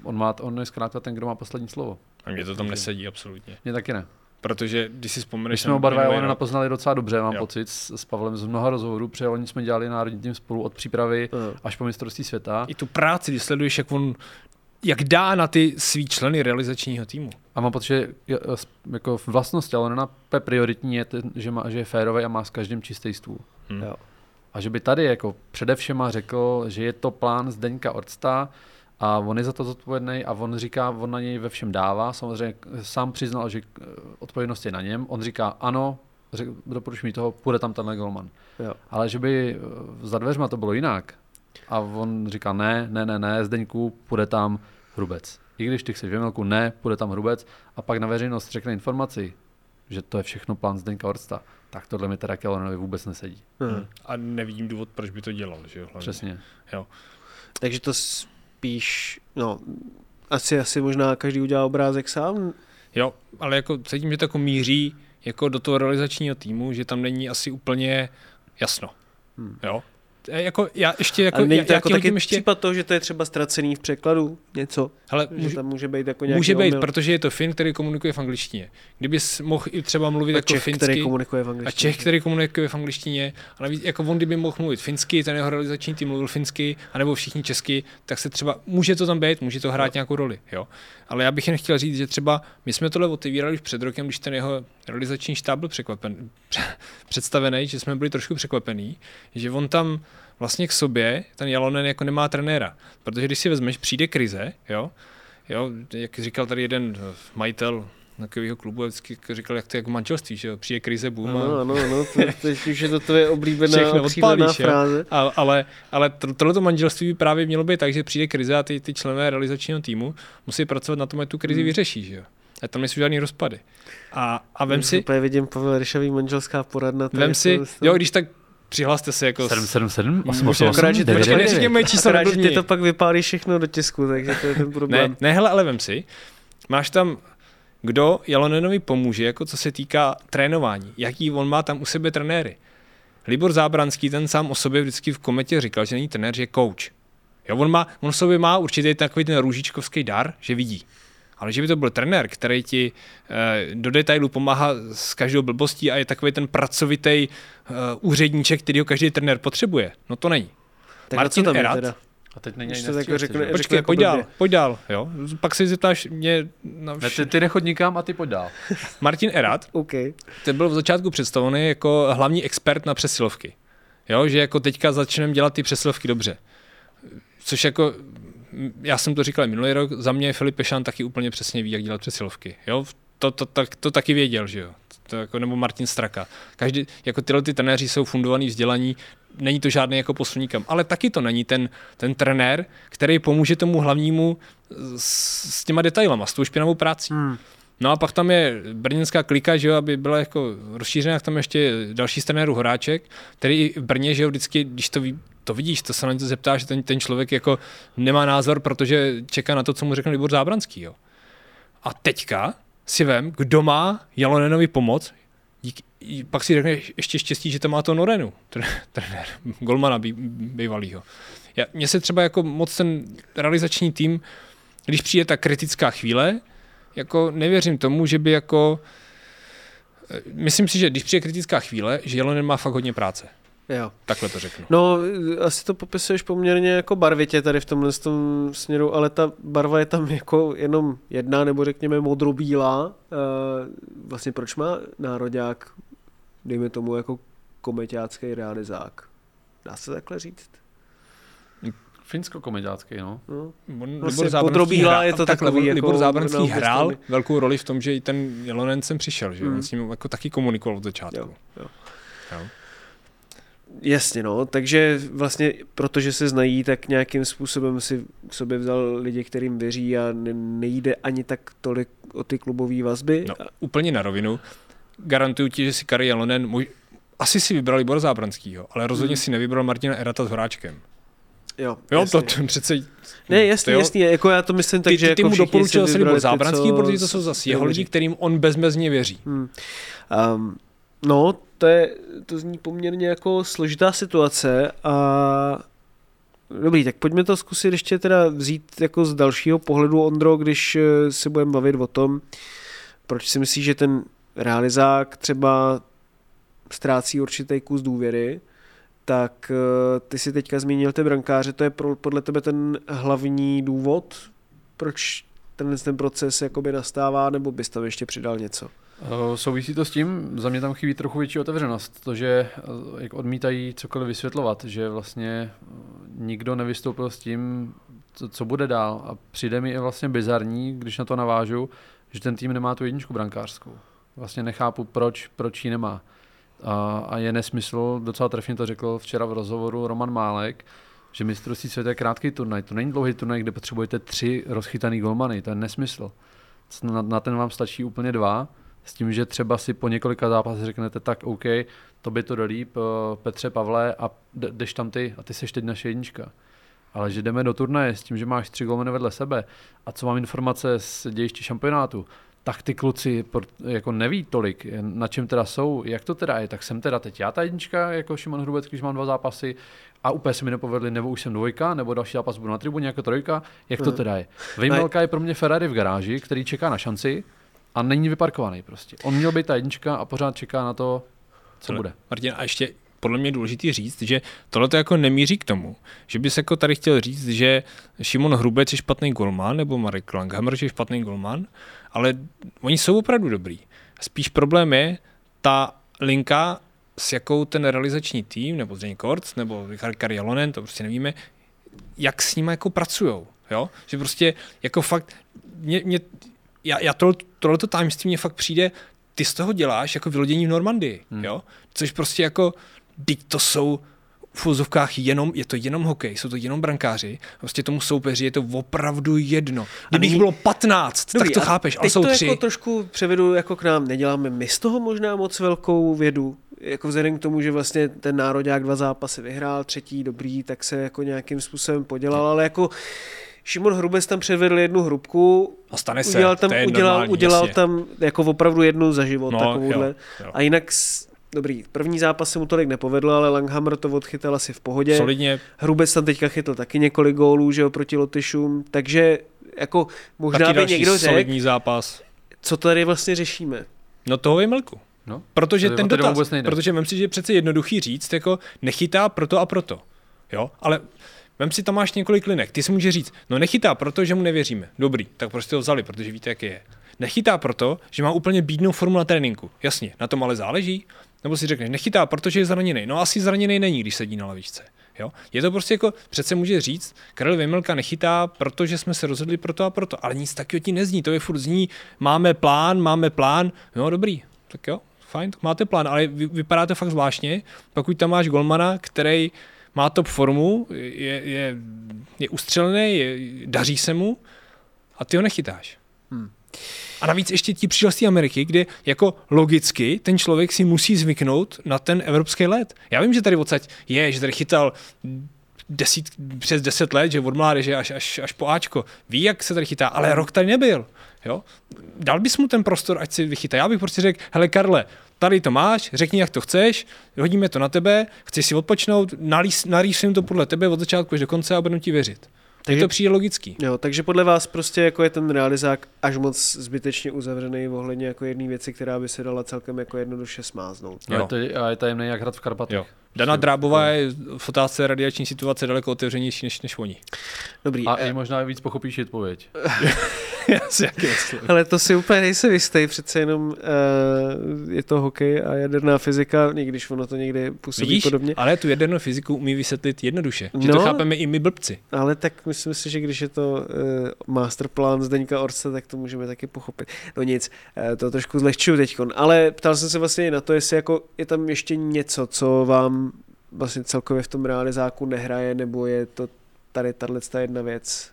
on, má, on je zkrátka ten, kdo má poslední slovo. A mě to tam nesedí absolutně. Mně taky ne. Protože když si vzpomeneš... My jsme oba dva Jelena poznali docela dobře, mám jo. pocit, s, s Pavlem z mnoha rozhovorů, protože oni jsme dělali národní tým spolu od přípravy uh. až po mistrovství světa. I tu práci, když sleduješ, jak on jak dá na ty svý členy realizačního týmu. A mám pocit, že jako vlastnost Jelena prioritní je, ten, že, má, že je férový a má s každým čistý stůl. Hmm. Jo. A že by tady jako především řekl, že je to plán Zdeňka Orcta, a on je za to zodpovědný a on říká, on na něj ve všem dává. Samozřejmě sám přiznal, že eh, odpovědnost je na něm. On říká, ano, doporučuji mi toho, půjde tam tenhle golman. Jo. Ale že by eh, za dveřma to bylo jinak. A on říká, ne, ne, ne, ne, Zdeňku, půjde tam Hrubec. I když ty chceš věmelku, ne, půjde tam Hrubec. A pak na veřejnost řekne informaci, že to je všechno plán Zdeňka Orsta. Tak tohle mi teda Kelenovi vůbec nesedí. Hmm. A nevidím důvod, proč by to dělal, že jo? Přesně. Jo. Takže to spíš, no, asi, asi možná každý udělá obrázek sám. Jo, ale jako cítím, že to jako míří jako do toho realizačního týmu, že tam není asi úplně jasno. Hmm. Jo, jako já ještě jako, není to já, jako taky ještě... případ toho, že to je třeba ztracený v překladu něco? Hele, že může, tam může být jako nějaký Může být, omyl. protože je to Fin, který komunikuje v angličtině. Kdyby mohl i třeba mluvit a jako Čech, finsky. který komunikuje v angličtině. A Čech, který komunikuje v angličtině. A navíc, jako on, kdyby mohl mluvit finsky, ten jeho realizační tým mluvil finsky, anebo všichni česky, tak se třeba, může to tam být, může to hrát no. nějakou roli. Jo? Ale já bych jen chtěl říct, že třeba my jsme tohle otevírali už před rokem, když ten jeho realizační štáb byl překvapen, *laughs* představený, že jsme byli trošku překvapení, že on tam vlastně k sobě ten Jalonen jako nemá trenéra. Protože když si vezmeš, přijde krize, jo, jo jak říkal tady jeden majitel takového klubu vždycky říkal, jak to je jako manželství, že jo? přijde krize, boom. Ano, ano, ano, to, to, to, že to tvoje oblíbená odpálíš, fráze. A, ale, ale to, tohleto manželství by právě mělo být tak, že přijde krize a ty, ty členové realizačního týmu musí pracovat na tom, jak tu krizi hmm. vyřeší, že jo? A tam nejsou žádný rozpady. A, a vem si... Úplně vidím Pavel Ryšavý manželská poradna. Vem si, jo, když tak Přihlaste se jako... 777? 888? Počkej, neříkej moje číslo Akorát, že ty to pak vypálí všechno do tisku, takže to je ten problém. Ne, ne hele, ale vem si, máš tam kdo Jalonenovi pomůže, jako co se týká trénování, jaký on má tam u sebe trenéry. Libor Zábranský, ten sám o sobě vždycky v kometě říkal, že není trenér, že je coach. Jo, on, má, on sobě má určitě takový ten růžičkovský dar, že vidí. Ale že by to byl trenér, který ti eh, do detailu pomáhá s každou blbostí a je takový ten pracovitý eh, úředníček, který ho každý trenér potřebuje, no to není. Tak Martin co tam Erat, teda? A teď není to jako řekne, Počkej, řekne jako pojď dál, pojď dál, jo. Pak se zeptáš mě... Na vš... ne, ty, ty nechoď nikam a ty pojď dál. *laughs* Martin Erat, *laughs* okay. ten byl v začátku představený jako hlavní expert na přesilovky. Jo, že jako teďka začneme dělat ty přesilovky dobře. Což jako já jsem to říkal minulý rok, za mě Filip Pešán taky úplně přesně ví, jak dělat přesilovky. Jo? To, to, to, to taky věděl, že jo. To jako, nebo Martin Straka. Každý, jako tyhle ty trenéři jsou fundovaný vzdělaní, není to žádný jako posuníkam, ale taky to není ten, ten trenér, který pomůže tomu hlavnímu s, s těma detailama, s tou špinavou prací. Hmm. No a pak tam je brněnská klika, že jo, aby byla jako rozšířená, tam ještě další trenéru Horáček, který i v Brně, že jo, vždycky, když to ví, to vidíš, to se na něco zeptáš, že ten, ten člověk jako nemá názor, protože čeká na to, co mu řekne Libor Zábranský, jo. A teďka si vem, kdo má Jalonenovi pomoc, dík, pak si řekne ještě štěstí, že to má to Norenu, trenér, golmana bý, bývalýho. Mně se třeba jako moc ten realizační tým, když přijde ta kritická chvíle, jako nevěřím tomu, že by jako eh, myslím si, že když přijde kritická chvíle, že Jelonen má fakt hodně práce. Jo. Takhle to řeknu. No, asi to popisuješ poměrně jako barvitě tady v tomhle tom směru, ale ta barva je tam jako jenom jedna, nebo řekněme modrobílá. Vlastně proč má nároďák, dejme tomu, jako komeťácký realizák? Dá se takhle říct? Finsko-komediácký, no. no. Libor Zábranský hrál, je to takový, jako Libor Zábranský hrál velkou roli v tom, že i ten Jelonen sem přišel, že hmm. on s ním jako taky komunikoval od začátku. Jo, jo. Jo. Jasně, no, takže vlastně, protože se znají, tak nějakým způsobem si k sobě vzal lidi, kterým věří a nejde ani tak tolik o ty klubové vazby. No, úplně na rovinu. Garantuju ti, že si Kari Jalonen, můj, asi si vybral Libor Zábranskýho, ale rozhodně hmm. si nevybral Martina Erata s Horáčkem. Jo, jo to, to přece... Ne, jasný, jasný, jako já to myslím tak, ty, že ty, ty jako mu doporučil si Libor Zábranský, co, protože to jsou zase jeho lidi, kterým on bezmezně věří. Hmm. Um, no, to, je, to zní poměrně jako složitá situace a Dobrý, tak pojďme to zkusit ještě teda vzít jako z dalšího pohledu, Ondro, když eh, se budeme bavit o tom, proč si myslíš, že ten realizák třeba ztrácí určitý kus důvěry, tak eh, ty si teďka zmínil ty brankáře, to je pro, podle tebe ten hlavní důvod, proč ten, ten proces jakoby nastává, nebo bys tam ještě přidal něco? Eh, souvisí to s tím, za mě tam chybí trochu větší otevřenost, to, že eh, jak odmítají cokoliv vysvětlovat, že vlastně nikdo nevystoupil s tím, co, co bude dál a přijde mi je vlastně bizarní, když na to navážu, že ten tým nemá tu jedničku brankářskou. Vlastně nechápu, proč, proč ji nemá. A, a je nesmysl, docela trefně to řekl včera v rozhovoru Roman Málek, že mistrovství světa je krátký turnaj. To není dlouhý turnaj, kde potřebujete tři rozchytaný golmany. To je nesmysl. Na, na ten vám stačí úplně dva. S tím, že třeba si po několika zápasech řeknete, tak OK, to by to dolíp, eh, Petře Pavle, a jdeš tam ty, a ty seš teď naše jednička. Ale že jdeme do turnaje s tím, že máš tři golmany vedle sebe a co mám informace z dějiště šampionátu, tak ty kluci jako neví tolik, na čem teda jsou, jak to teda je, tak jsem teda teď já ta jednička, jako Šimon Hrubec, když mám dva zápasy a úplně se mi nepovedli, nebo už jsem dvojka, nebo další zápas budu na tribuně jako trojka, jak to hmm. teda je. Vejmelka je pro mě Ferrari v garáži, který čeká na šanci a není vyparkovaný prostě. On měl být ta jednička a pořád čeká na to, co bude. Martin, a ještě podle mě důležité říct, že tohle to jako nemíří k tomu, že bys jako tady chtěl říct, že Šimon Hrubec je špatný golman, nebo Marek Langhammer je špatný golman, ale oni jsou opravdu dobrý. Spíš problém je ta linka, s jakou ten realizační tým, nebo Zdeněk Korc, nebo Richard Jalonen, to prostě nevíme, jak s nimi jako pracujou. Jo? Že prostě jako fakt, mě, mě, já, já tohle, tohleto tajemství mě fakt přijde, ty z toho děláš jako vylodění v Normandii, hmm. jo? Což prostě jako, teď to jsou v úzovkách jenom, je to jenom hokej, jsou to jenom brankáři, prostě tomu soupeři je to opravdu jedno. Kdyby jich bylo 15, Dobrý, tak to chápeš, ale jsou to tři. jako trošku převedu jako k nám, neděláme my z toho možná moc velkou vědu, jako vzhledem k tomu, že vlastně ten národák dva zápasy vyhrál, třetí dobrý, tak se jako nějakým způsobem podělal, ale jako Šimon Hrubec tam předvedl jednu hrubku, a stane se, udělal tam, to je udělal, normální, udělal jasně. tam jako opravdu jednu za život No, takovouhle. jo, jo. A jinak Dobrý, první zápas se mu tolik nepovedl, ale Langhammer to odchytal asi v pohodě. Solidně. Hrubec tam teďka chytl taky několik gólů, že jo, proti Lotyšům, takže jako možná Taky by další někdo řekl, solidní zápas. co tady vlastně řešíme. No toho je Melku. No, Protože to ten dotaz, vůbec nejde. protože vem si, že je přece jednoduchý říct, jako nechytá proto a proto. Jo, ale vem si, tam máš několik linek. Ty si může říct, no nechytá proto, že mu nevěříme. Dobrý, tak prostě ho vzali, protože víte, jak je. Nechytá proto, že má úplně bídnou formu na tréninku. Jasně, na tom ale záleží. Nebo si řekneš, nechytá, protože je zraněný. No asi zraněný není, když sedí na lavičce. Jo? Je to prostě jako, přece může říct, Karel Vejmelka nechytá, protože jsme se rozhodli pro to a proto, ale nic takového ti nezní, to je furt zní, máme plán, máme plán, no dobrý, tak jo, fajn, tak máte plán, ale vy, vypadá to fakt zvláštně, pokud tam máš golmana, který má top formu, je, je, je ustřelený, je, daří se mu a ty ho nechytáš. Hmm. A navíc ještě ti přišel z té Ameriky, kde jako logicky ten člověk si musí zvyknout na ten evropský let. Já vím, že tady odsaď je, že tady chytal desít, přes deset let, že od mládeže až, až, až po Ačko. Ví, jak se tady chytá, ale rok tady nebyl. Jo? Dal bys mu ten prostor, ať si vychytá. Já bych prostě řekl, hele Karle, tady to máš, řekni, jak to chceš, hodíme to na tebe, chceš si odpočnout, narýsujeme to podle tebe od začátku až do konce a budu ti věřit. Takže to přijde logický. Jo, takže podle vás prostě jako je ten realizák až moc zbytečně uzavřený ohledně jako jedné věci, která by se dala celkem jako jednoduše smáznout. Jo. A je, to, a je tajemný jak hrad v Karpatech. Jo. Dana Drábová je v otázce radiační situace daleko otevřenější než, než oni. Dobrý. A e... možná víc pochopíš odpověď. *laughs* Já si jaký Ale to si úplně nejsem jistý, přece jenom uh, je to hokej a jaderná fyzika, i když ono to někdy působí Vidíš, podobně. ale tu jadernou fyziku umí vysvětlit jednoduše, že no, to chápeme i my blbci. Ale tak myslím si, že když je to uh, masterplan Zdeňka Orce, tak to můžeme taky pochopit. No nic, uh, to trošku zlehčuju teď. Ale ptal jsem se vlastně i na to, jestli jako je tam ještě něco, co vám vlastně celkově v tom realizáku nehraje, nebo je to tady tahle jedna věc,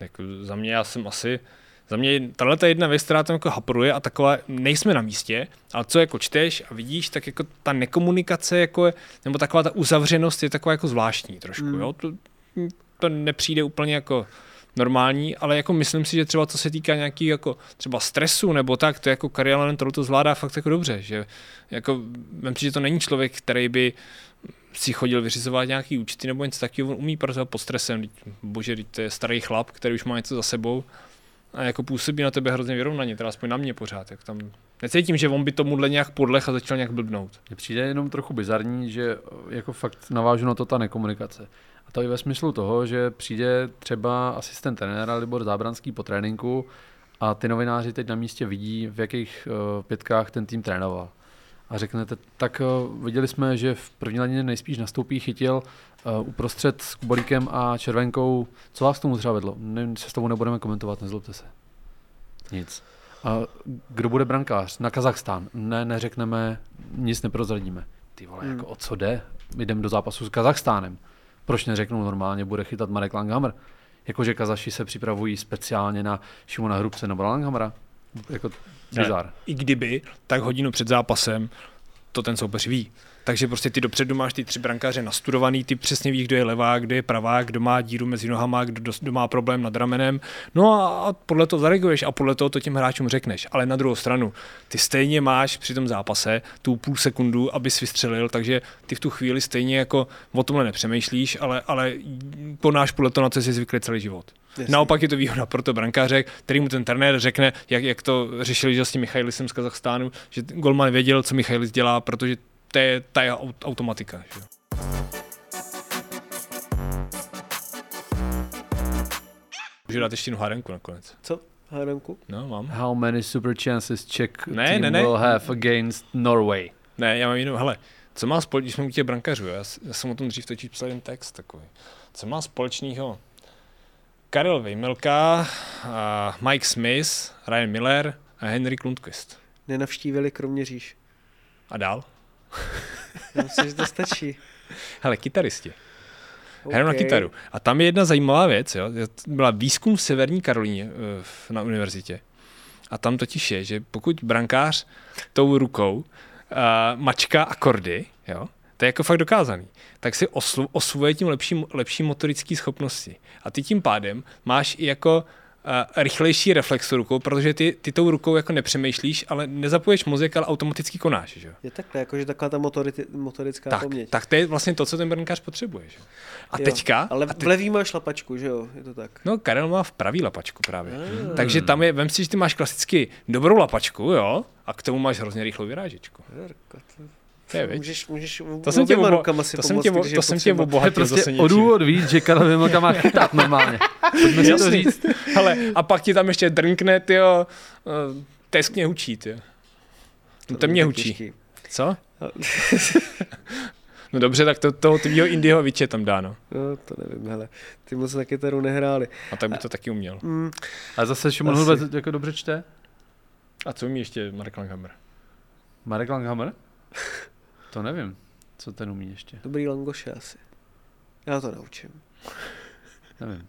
jako za mě já jsem asi, za mě tahle ta jedna věc, která tam jako hapruje a taková, nejsme na místě, ale co jako čteš a vidíš, tak jako ta nekomunikace, jako je, nebo taková ta uzavřenost je taková jako zvláštní trošku, mm. jo? To, to nepřijde úplně jako normální, ale jako myslím si, že třeba co se týká nějaký jako třeba stresu nebo tak, to jako Kariel to zvládá fakt jako dobře, že jako, myslím si, že to není člověk, který by si chodil vyřizovat nějaký účty nebo něco takového, on umí pracovat pod stresem, bože, to je starý chlap, který už má něco za sebou a jako působí na tebe hrozně vyrovnaně, teda aspoň na mě pořád, jak tam necítím, že on by tomuhle nějak podlech a začal nějak blbnout. Mně přijde jenom trochu bizarní, že jako fakt navážu na to ta nekomunikace. A to i ve smyslu toho, že přijde třeba asistent trenéra Libor Zábranský po tréninku a ty novináři teď na místě vidí, v jakých uh, pětkách ten tým trénoval a řeknete, tak uh, viděli jsme, že v první lanině nejspíš nastoupí, chytil uh, uprostřed s Kubalíkem a Červenkou. Co vás k tomu třeba vedlo? Ne, se s tobou nebudeme komentovat, nezlobte se. Nic. A kdo bude brankář? Na Kazachstán. Ne, neřekneme, nic neprozradíme. Ty vole, hmm. jako o co jde? Jdeme do zápasu s Kazachstánem. Proč neřeknou normálně, bude chytat Marek Langhammer? Jakože Kazaši se připravují speciálně na Šimona Hrubce nebo Langhammera? Jako bizar. I kdyby, tak hodinu před zápasem to ten soupeř ví. Takže prostě ty dopředu máš ty tři brankáře nastudovaný, ty přesně víš, kdo je levá, kdo je pravá, kdo má díru mezi nohama, kdo, kdo má problém nad ramenem. No a podle toho zareaguješ a podle toho to těm hráčům řekneš. Ale na druhou stranu, ty stejně máš při tom zápase tu půl sekundu, aby si vystřelil, takže ty v tu chvíli stejně jako o tomhle nepřemýšlíš, ale, ale ponáš podle toho, na co jsi zvyklý celý život. Jasně. Naopak je to výhoda pro to brankáře, který mu ten trenér řekne, jak, jak to řešili že s tím Michailisem z Kazachstánu, že Golman věděl, co Michailis dělá, protože to je ta je automatika. Že? Můžu dát ještě jednu hádenku nakonec. Co? Hádenku? No, mám. How many super chances Czech ne, team ne, ne. will have against Norway? Ne, já mám jinou, hele, co má společného, když jsme u těch brankařů, já, já, jsem o tom dřív točil psal jeden text takový. Co má společného Karel Vejmelka, Mike Smith, Ryan Miller a Henry Lundqvist. Nenavštívili Kroměříž. A dál? Já myslím, že to stačí. Hele, kytaristi. Okay. Hraju na kytaru. A tam je jedna zajímavá věc. Jo. Byla výzkum v Severní Karolíně eh, na univerzitě. A tam totiž je, že pokud brankář tou rukou uh, mačka akordy, jo, to je jako fakt dokázaný, tak si oslu, osvuje tím lepší, lepší motorické schopnosti. A ty tím pádem máš i jako rychlejší reflex rukou, protože ty, ty tou rukou jako nepřemýšlíš, ale nezapoješ mozek, ale automaticky konáš. Že? Je takhle, jakože taková ta motority, motorická tak, paměť. Tak to je vlastně to, co ten brnkář potřebuje. Že? A jo, teďka... Ale a te... v levý máš lapačku, že jo? Je to tak. No, Karel má v pravý lapačku právě. Hmm. Takže tam je, vem si, že ty máš klasicky dobrou lapačku, jo? A k tomu máš hrozně rychlou vyrážečku. Jirko, to... Je, můžeš, můžeš to jsem tě, obo, to jsem tě, to jsem tě obohatil prostě zase o důvod víc, že Karel Vimlka má *laughs* chytat normálně. Pojďme si to říct. Hele, a pak ti tam ještě drnkne, tyjo, teskně hučí, tyjo. No, to mě hučí. Co? *laughs* no dobře, tak to, toho tvýho Indyho Viče tam dá, no. To nevím, hele. Ty moc na kytaru nehráli. A tak by to a, taky uměl. Mm, a zase Šimon Hulbec jako dobře čte? A co umí ještě Marek Langhammer? Marek Langhammer? To nevím, co ten umí ještě. Dobrý langoše asi. Já to naučím. *laughs* nevím.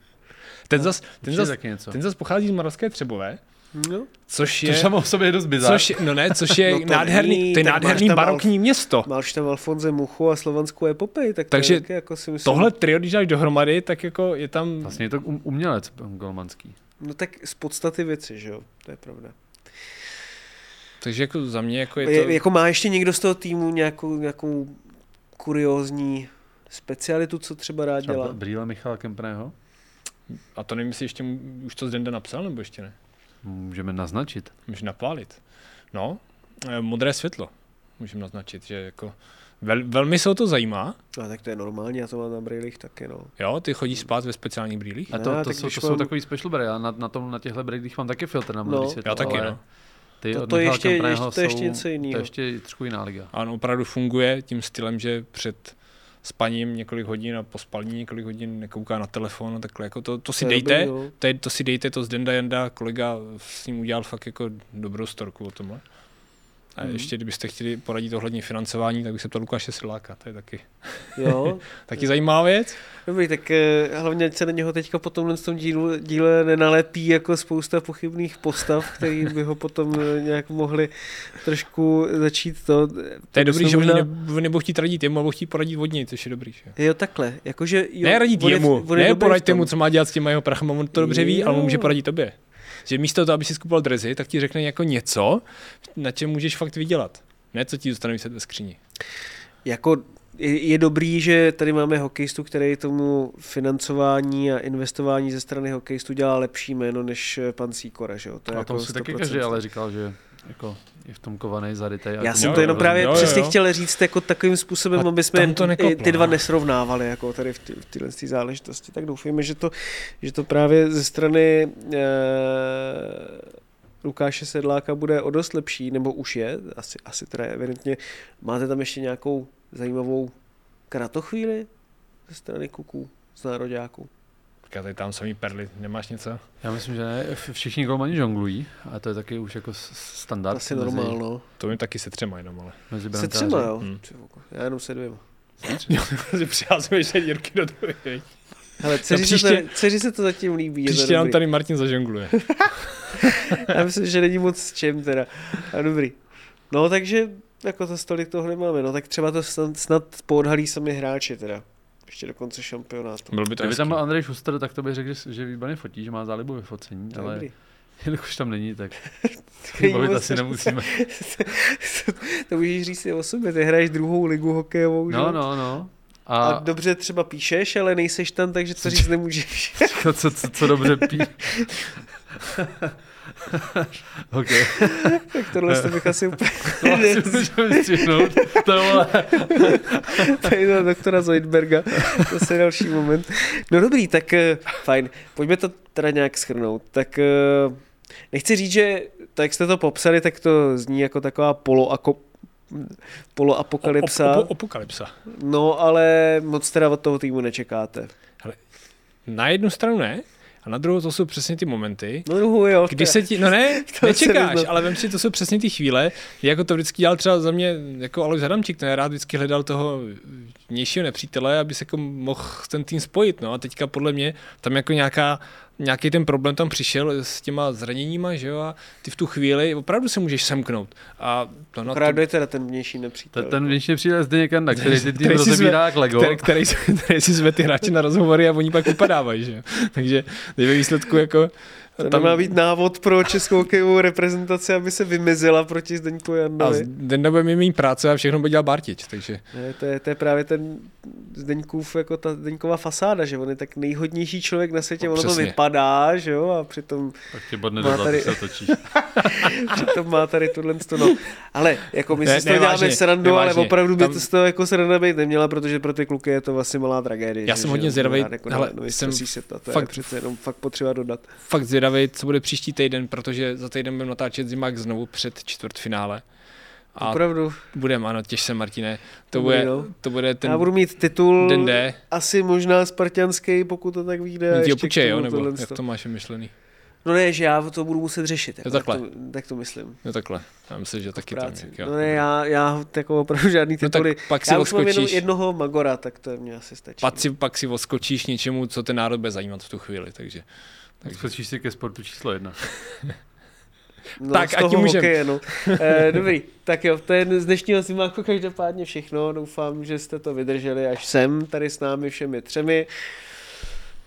Ten zas, ten, zas, ten zas pochází z Moravské Třebové No. Což To je, samo o sobě je dost bizar. což, je- no ne, což je *laughs* No to nádherný, není, to je nádherný barokní město. Máš tam Alfonze Muchu a slovanskou epopej, tak to Takže je taky jako si myslím, Tohle trio, když dáš dohromady, tak jako je tam... Vlastně je to um, umělec golmanský. No tak z podstaty věci, že jo, to je pravda. Takže jako za mě jako Je je to... Jako má ještě někdo z toho týmu nějakou, nějakou kuriózní specialitu, co třeba rád Třeba dělá? brýle Michala Kempného? A to nevím, jestli ještě mu- už to Zdenda napsal, nebo ještě ne? Můžeme naznačit. Můžeš napálit. No, eh, modré světlo. Můžeme naznačit, že jako vel, velmi se o to zajímá. No, tak to je normální, já to mám na brýlích taky, no. Jo, ty chodíš spát ve speciálních brýlích? A Ne, to, to, tak jsou, to jsou mám- takový special brýle. Já na, na, tom, na těchto brýlích mám taky filtr na modrý No. světlo. Já taky, ale no. Ty To- to ještě- ještě- to je ještě něco To jinýho. je ještě trošku jiná liga. A on opravdu funguje tím stylem, že před spaním několik hodin a po spalní několik hodin nekouká na telefon a takhle. Jako to, to si To dejte, dobrý, to, je, to si dejte, to z Denda Jenda, kolega s ním udělal fakt jako dobrou storku o tomhle. A Mhm. ještě kdybyste chtěli poradit ohledně financování, tak bych se ptal Lukáše Srláka, to je taky, Jo, *laughs* taky zajímavá věc. dobrý, tak eh, hlavně se na něho teďka po tomhle tom dílu, díle nenalepí jako spousta pochybných postav, který by ho potom eh, nějak mohli trošku začít to. To je dobrý, že možná- oni ne, nebudou chtít radit jemu, nebo chtít poradit od něj, což je dobrý. Že? Jo, takhle, jakože... Jo, Ne radit on jemu, on ne tom. mu, co má dělat s těma jeho prachama, on to dobře ví, ale on může poradit tobě. Že místo toho, aby si skupoval drezy, tak ti řekne jako něco, na čem můžeš fakt vydělat. Ne, co ti zůstane vyset ve skříni. Jako je, dobrý, že tady máme hokejistu, který tomu financování a investování ze strany hokejistu dělá lepší jméno než eh, pan Sýkora, že jo? To je A jako to si taky 100%. každý ale říkal, že jako je v tom kovaný zarytej. Já jako jsem to jenom jo, právě jo, jo, přesně jo. chtěl říct jako takovým způsobem, A aby jsme to i nekoplo, ty dva no. nesrovnávali jako tady v, ty, v ty záležitosti. Tak doufujeme, že to, že to právě ze strany eh, Lukáše Sedláka bude o dost lepší, nebo už je, asi, asi teda evidentně. Máte tam ještě nějakou zajímavou kratochvíli ze strany kuků z nároďáků? Tak tady tam samý perly, nemáš něco? Já myslím, že ne. Všichni golmani žonglují a to je taky už jako standard. Asi mezi- normálno. To mi taky se třema jenom, ale. Mezi Se třema, jo? Hmm. Já jenom se dvěma. *laughs* že přiházuješ dírky do toho. Hele, dceři, příště- se, to, dceři se to zatím líbí. Příště nám tady Martin zažongluje. *laughs* Já myslím, že není moc s čem teda. A dobrý. No takže jako to stolik toho nemáme. No tak třeba to snad, snad poodhalí sami hráči teda. Ještě do konce šampionátu. Byl by to Kdyby tam byl Andrej Schuster, tak to bych řekl, že- že výborně fotí, že má zálibu ve focení, je ale dobrý. jelikož tam není, tak *laughs* bavit asi nemusíme. *laughs* to můžeš říct si o sobě, ty hraješ druhou ligu hokejovou, že? No, no, no. A, A, dobře třeba píšeš, ale nejseš tam, takže to *laughs* říct nemůžeš. co, co, co, co dobře pí. OK. *laughs* tak tohle to bych asi úplně... To asi můžeme vystřihnout. To vole. *laughs* Tady na doktora Zoidberga. To je další moment. No dobrý, tak eh, fajn. Pojďme to teda nějak schrnout. Tak eh, nechci říct, že tak jak jste to popsali, tak to zní jako taková poloako, poloapokalypsa. Op, op, apokalypsa. No, ale moc teda od toho týmu nečekáte. Na jednu stranu ne, a na druhou to jsou přesně ty momenty, No druhou jo. Teda. se ti, no ne, *laughs* nečekáš, ale vem si, to jsou přesně ty chvíle, jako to vždycky dělal třeba za mě jako Alois Adamčík, ten rád vždycky hledal toho vnějšího nepřítele, aby se jako mohl ten tým spojit, no a teďka podle mě tam jako nějaká, nějaký ten problém tam přišel s těma zraněníma, že jo, a ty v tu chvíli opravdu se můžeš semknout a to na Akorát to, je teda ten vnější nepřítel. Ten, ten vnitřně přijde zde někam, který ty tým který rozebírá jak Lego. který, který, který si zve ty hráče na rozhovory a oni pak vypadávají, že jo. *laughs* Takže ve výsledku jako To tam má být návod pro českou hokejovou reprezentaci, aby se vymezila proti Zdeňku a Jandovi. den bude mít práce a všechno bude dělat Bartič, takže Ne, to, je, to je právě ten Zdeňkův, jako ta Zdeňková fasáda, že on je tak nejhodnější člověk na světě, No, ono to vypadá, že jo, a přitom, Tak tě bodne Má do tady- se točíš. *laughs* přitom má tady tuhle no. Ale jako my Ne, si z toho děláme nevážně, srandu, ale opravdu by Tam- to z toho jako sranda být neměla, protože pro ty kluky je to vlastně malá tragédie. Já že- jsem hodně zvědavej, jako hele, no, jsem jsem se to, to fakt- je přece jenom fakt potřeba dodat. fakt zvědavý, co bude příští týden, protože za týden budeme natáčet Zimák znovu před čtvrtfinále. A Opravdu, budeme, ano, těž se, Martine. To bude, no. to bude ten já budu mít titul den D. asi možná spartianský, pokud to tak vyjde. ještě opučej, k jo, nebo tohle jak to. máš vymyšlený? No ne, že já to budu muset řešit. Jako, takhle. Tak, to, tak to myslím. No takhle, já myslím, že taky to práci. nějak, jo. No ne, já, já jako opravdu žádný No tak tituly. pak si já už mám jenom jednoho Magora, tak to mě asi stačí. Pak si, pak si odskočíš něčemu, co ten národ bude zajímat v tu chvíli, takže Tak skočíš si ke sportu číslo jedna. *laughs* No, Tak, z ať toho ti můžem. hokeje, no. *laughs* e, dobrý, tak jo, to je z dnešního zimáku každopádně všechno. Doufám, že jste to vydrželi až sem, tady s námi všemi třemi.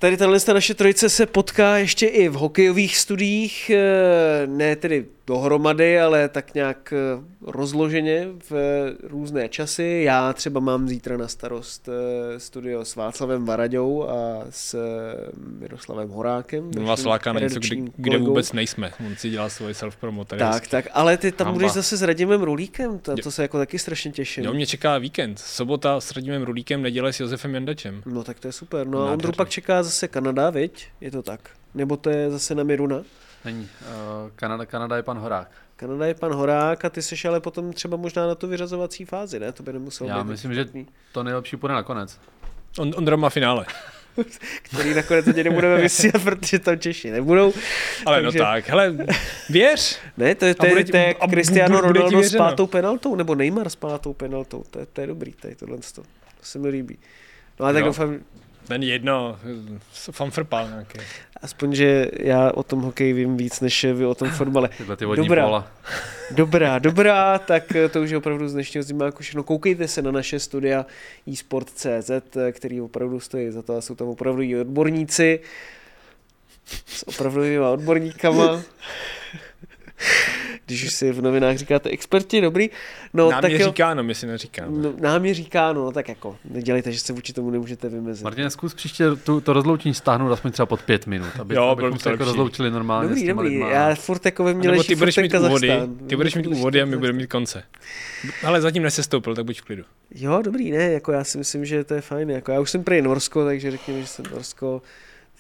Tady tahle naše trojice se potká ještě i v hokejových studiích, eh, ne tedy dohromady, ale tak nějak eh, rozloženě v různé časy. Já třeba mám zítra na starost eh, studio s Václavem Varaďou a s eh, Miroslavem Horákem. On vás láká na něco, kde, kde vůbec nejsme. On si dělá svoje self-promo. Tak, hezky. tak, ale ty tam Hamba. budeš zase s Radimem Rulíkem, to, to se jako taky strašně těším. Jo, mě čeká víkend. Sobota s Radimem Rulíkem, neděle s Josefem Jandačem. No tak to je super. No a. Ondru pak čeká zase Kanada, viď? Je to tak? Nebo to je zase na Miruna? Není. Uh, Kanada, Kanada je pan Horák. Kanada je pan Horák a ty seš ale potom třeba možná na tu vyřazovací fázi, ne? To by nemuselo Já být myslím, že to nejlepší půjde nakonec. On, Ondra má finále. *laughs* Který nakonec ani nebudeme vysílat, *laughs* protože tam Češi nebudou. Ale no tak, hele, věř. Ne, to je, to je, to je Cristiano Ronaldo s pátou penaltou, nebo Neymar s pátou penaltou. To je, to je dobrý, tady tohle. To se mi líbí. No a tak Jo. doufám, Ten jedno, fanfrpal nějaký. aspoň, že já o tom hokeji vím víc, než vy o tom fotbale. *laughs* Tyhle ty vodní Dobrá. pola. *laughs* Dobrá, dobrá, tak eh, to už je opravdu z dnešního zimáku všechno. Koukejte se na naše studia eSport.cz, eh, který opravdu stojí za to a jsou tam opravdu i odborníci s opravdovýma odborníkama. *laughs* Když už si v novinách říkáte experti, dobrý. No, Nám tak je jo, říká, no my si neříkáme. no, nám je říkáno, no tak jako, nedělejte, že se vůči tomu nemůžete vymezit. Martin, zkus příště tu, to rozloučení stáhnout aspoň třeba pod pět minut, aby, Jo, abychom by se jako rozloučili normálně Dobrý, s těma dobrý, lidma. já furt jako ve mně Nebo leží ty budeš furt mít ten úvody, Kazachstán. ty budeš mít úvody a my budeme mít konce. Ale zatím nesestoupil, tak buď v klidu. Jo, dobrý, ne, jako já si myslím, že to je fajn. Jako já už jsem prý Norsko, takže řekněme, že jsem Norsko,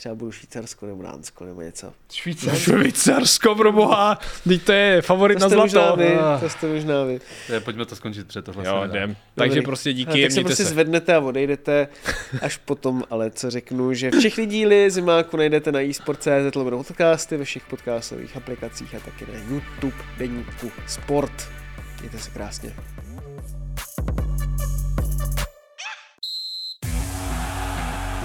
třeba budu Švýcarsko nebo Dánsko nebo něco. Švýcarsko, pro boha, teď to je favorit To na jste možná zlato. vy, Ah. to jste možná vy. Je, pojďme to skončit před tohle. Jo, jdem. Takže Dobrý. prostě díky, Ale tak se mějte prostě se. zvednete a odejdete až potom, ale co řeknu, že všechny díly Zimáku najdete na eSport.cz lomeno podcasty ve všech podcastových aplikacích a taky na YouTube deníku Sport. Mějte se krásně.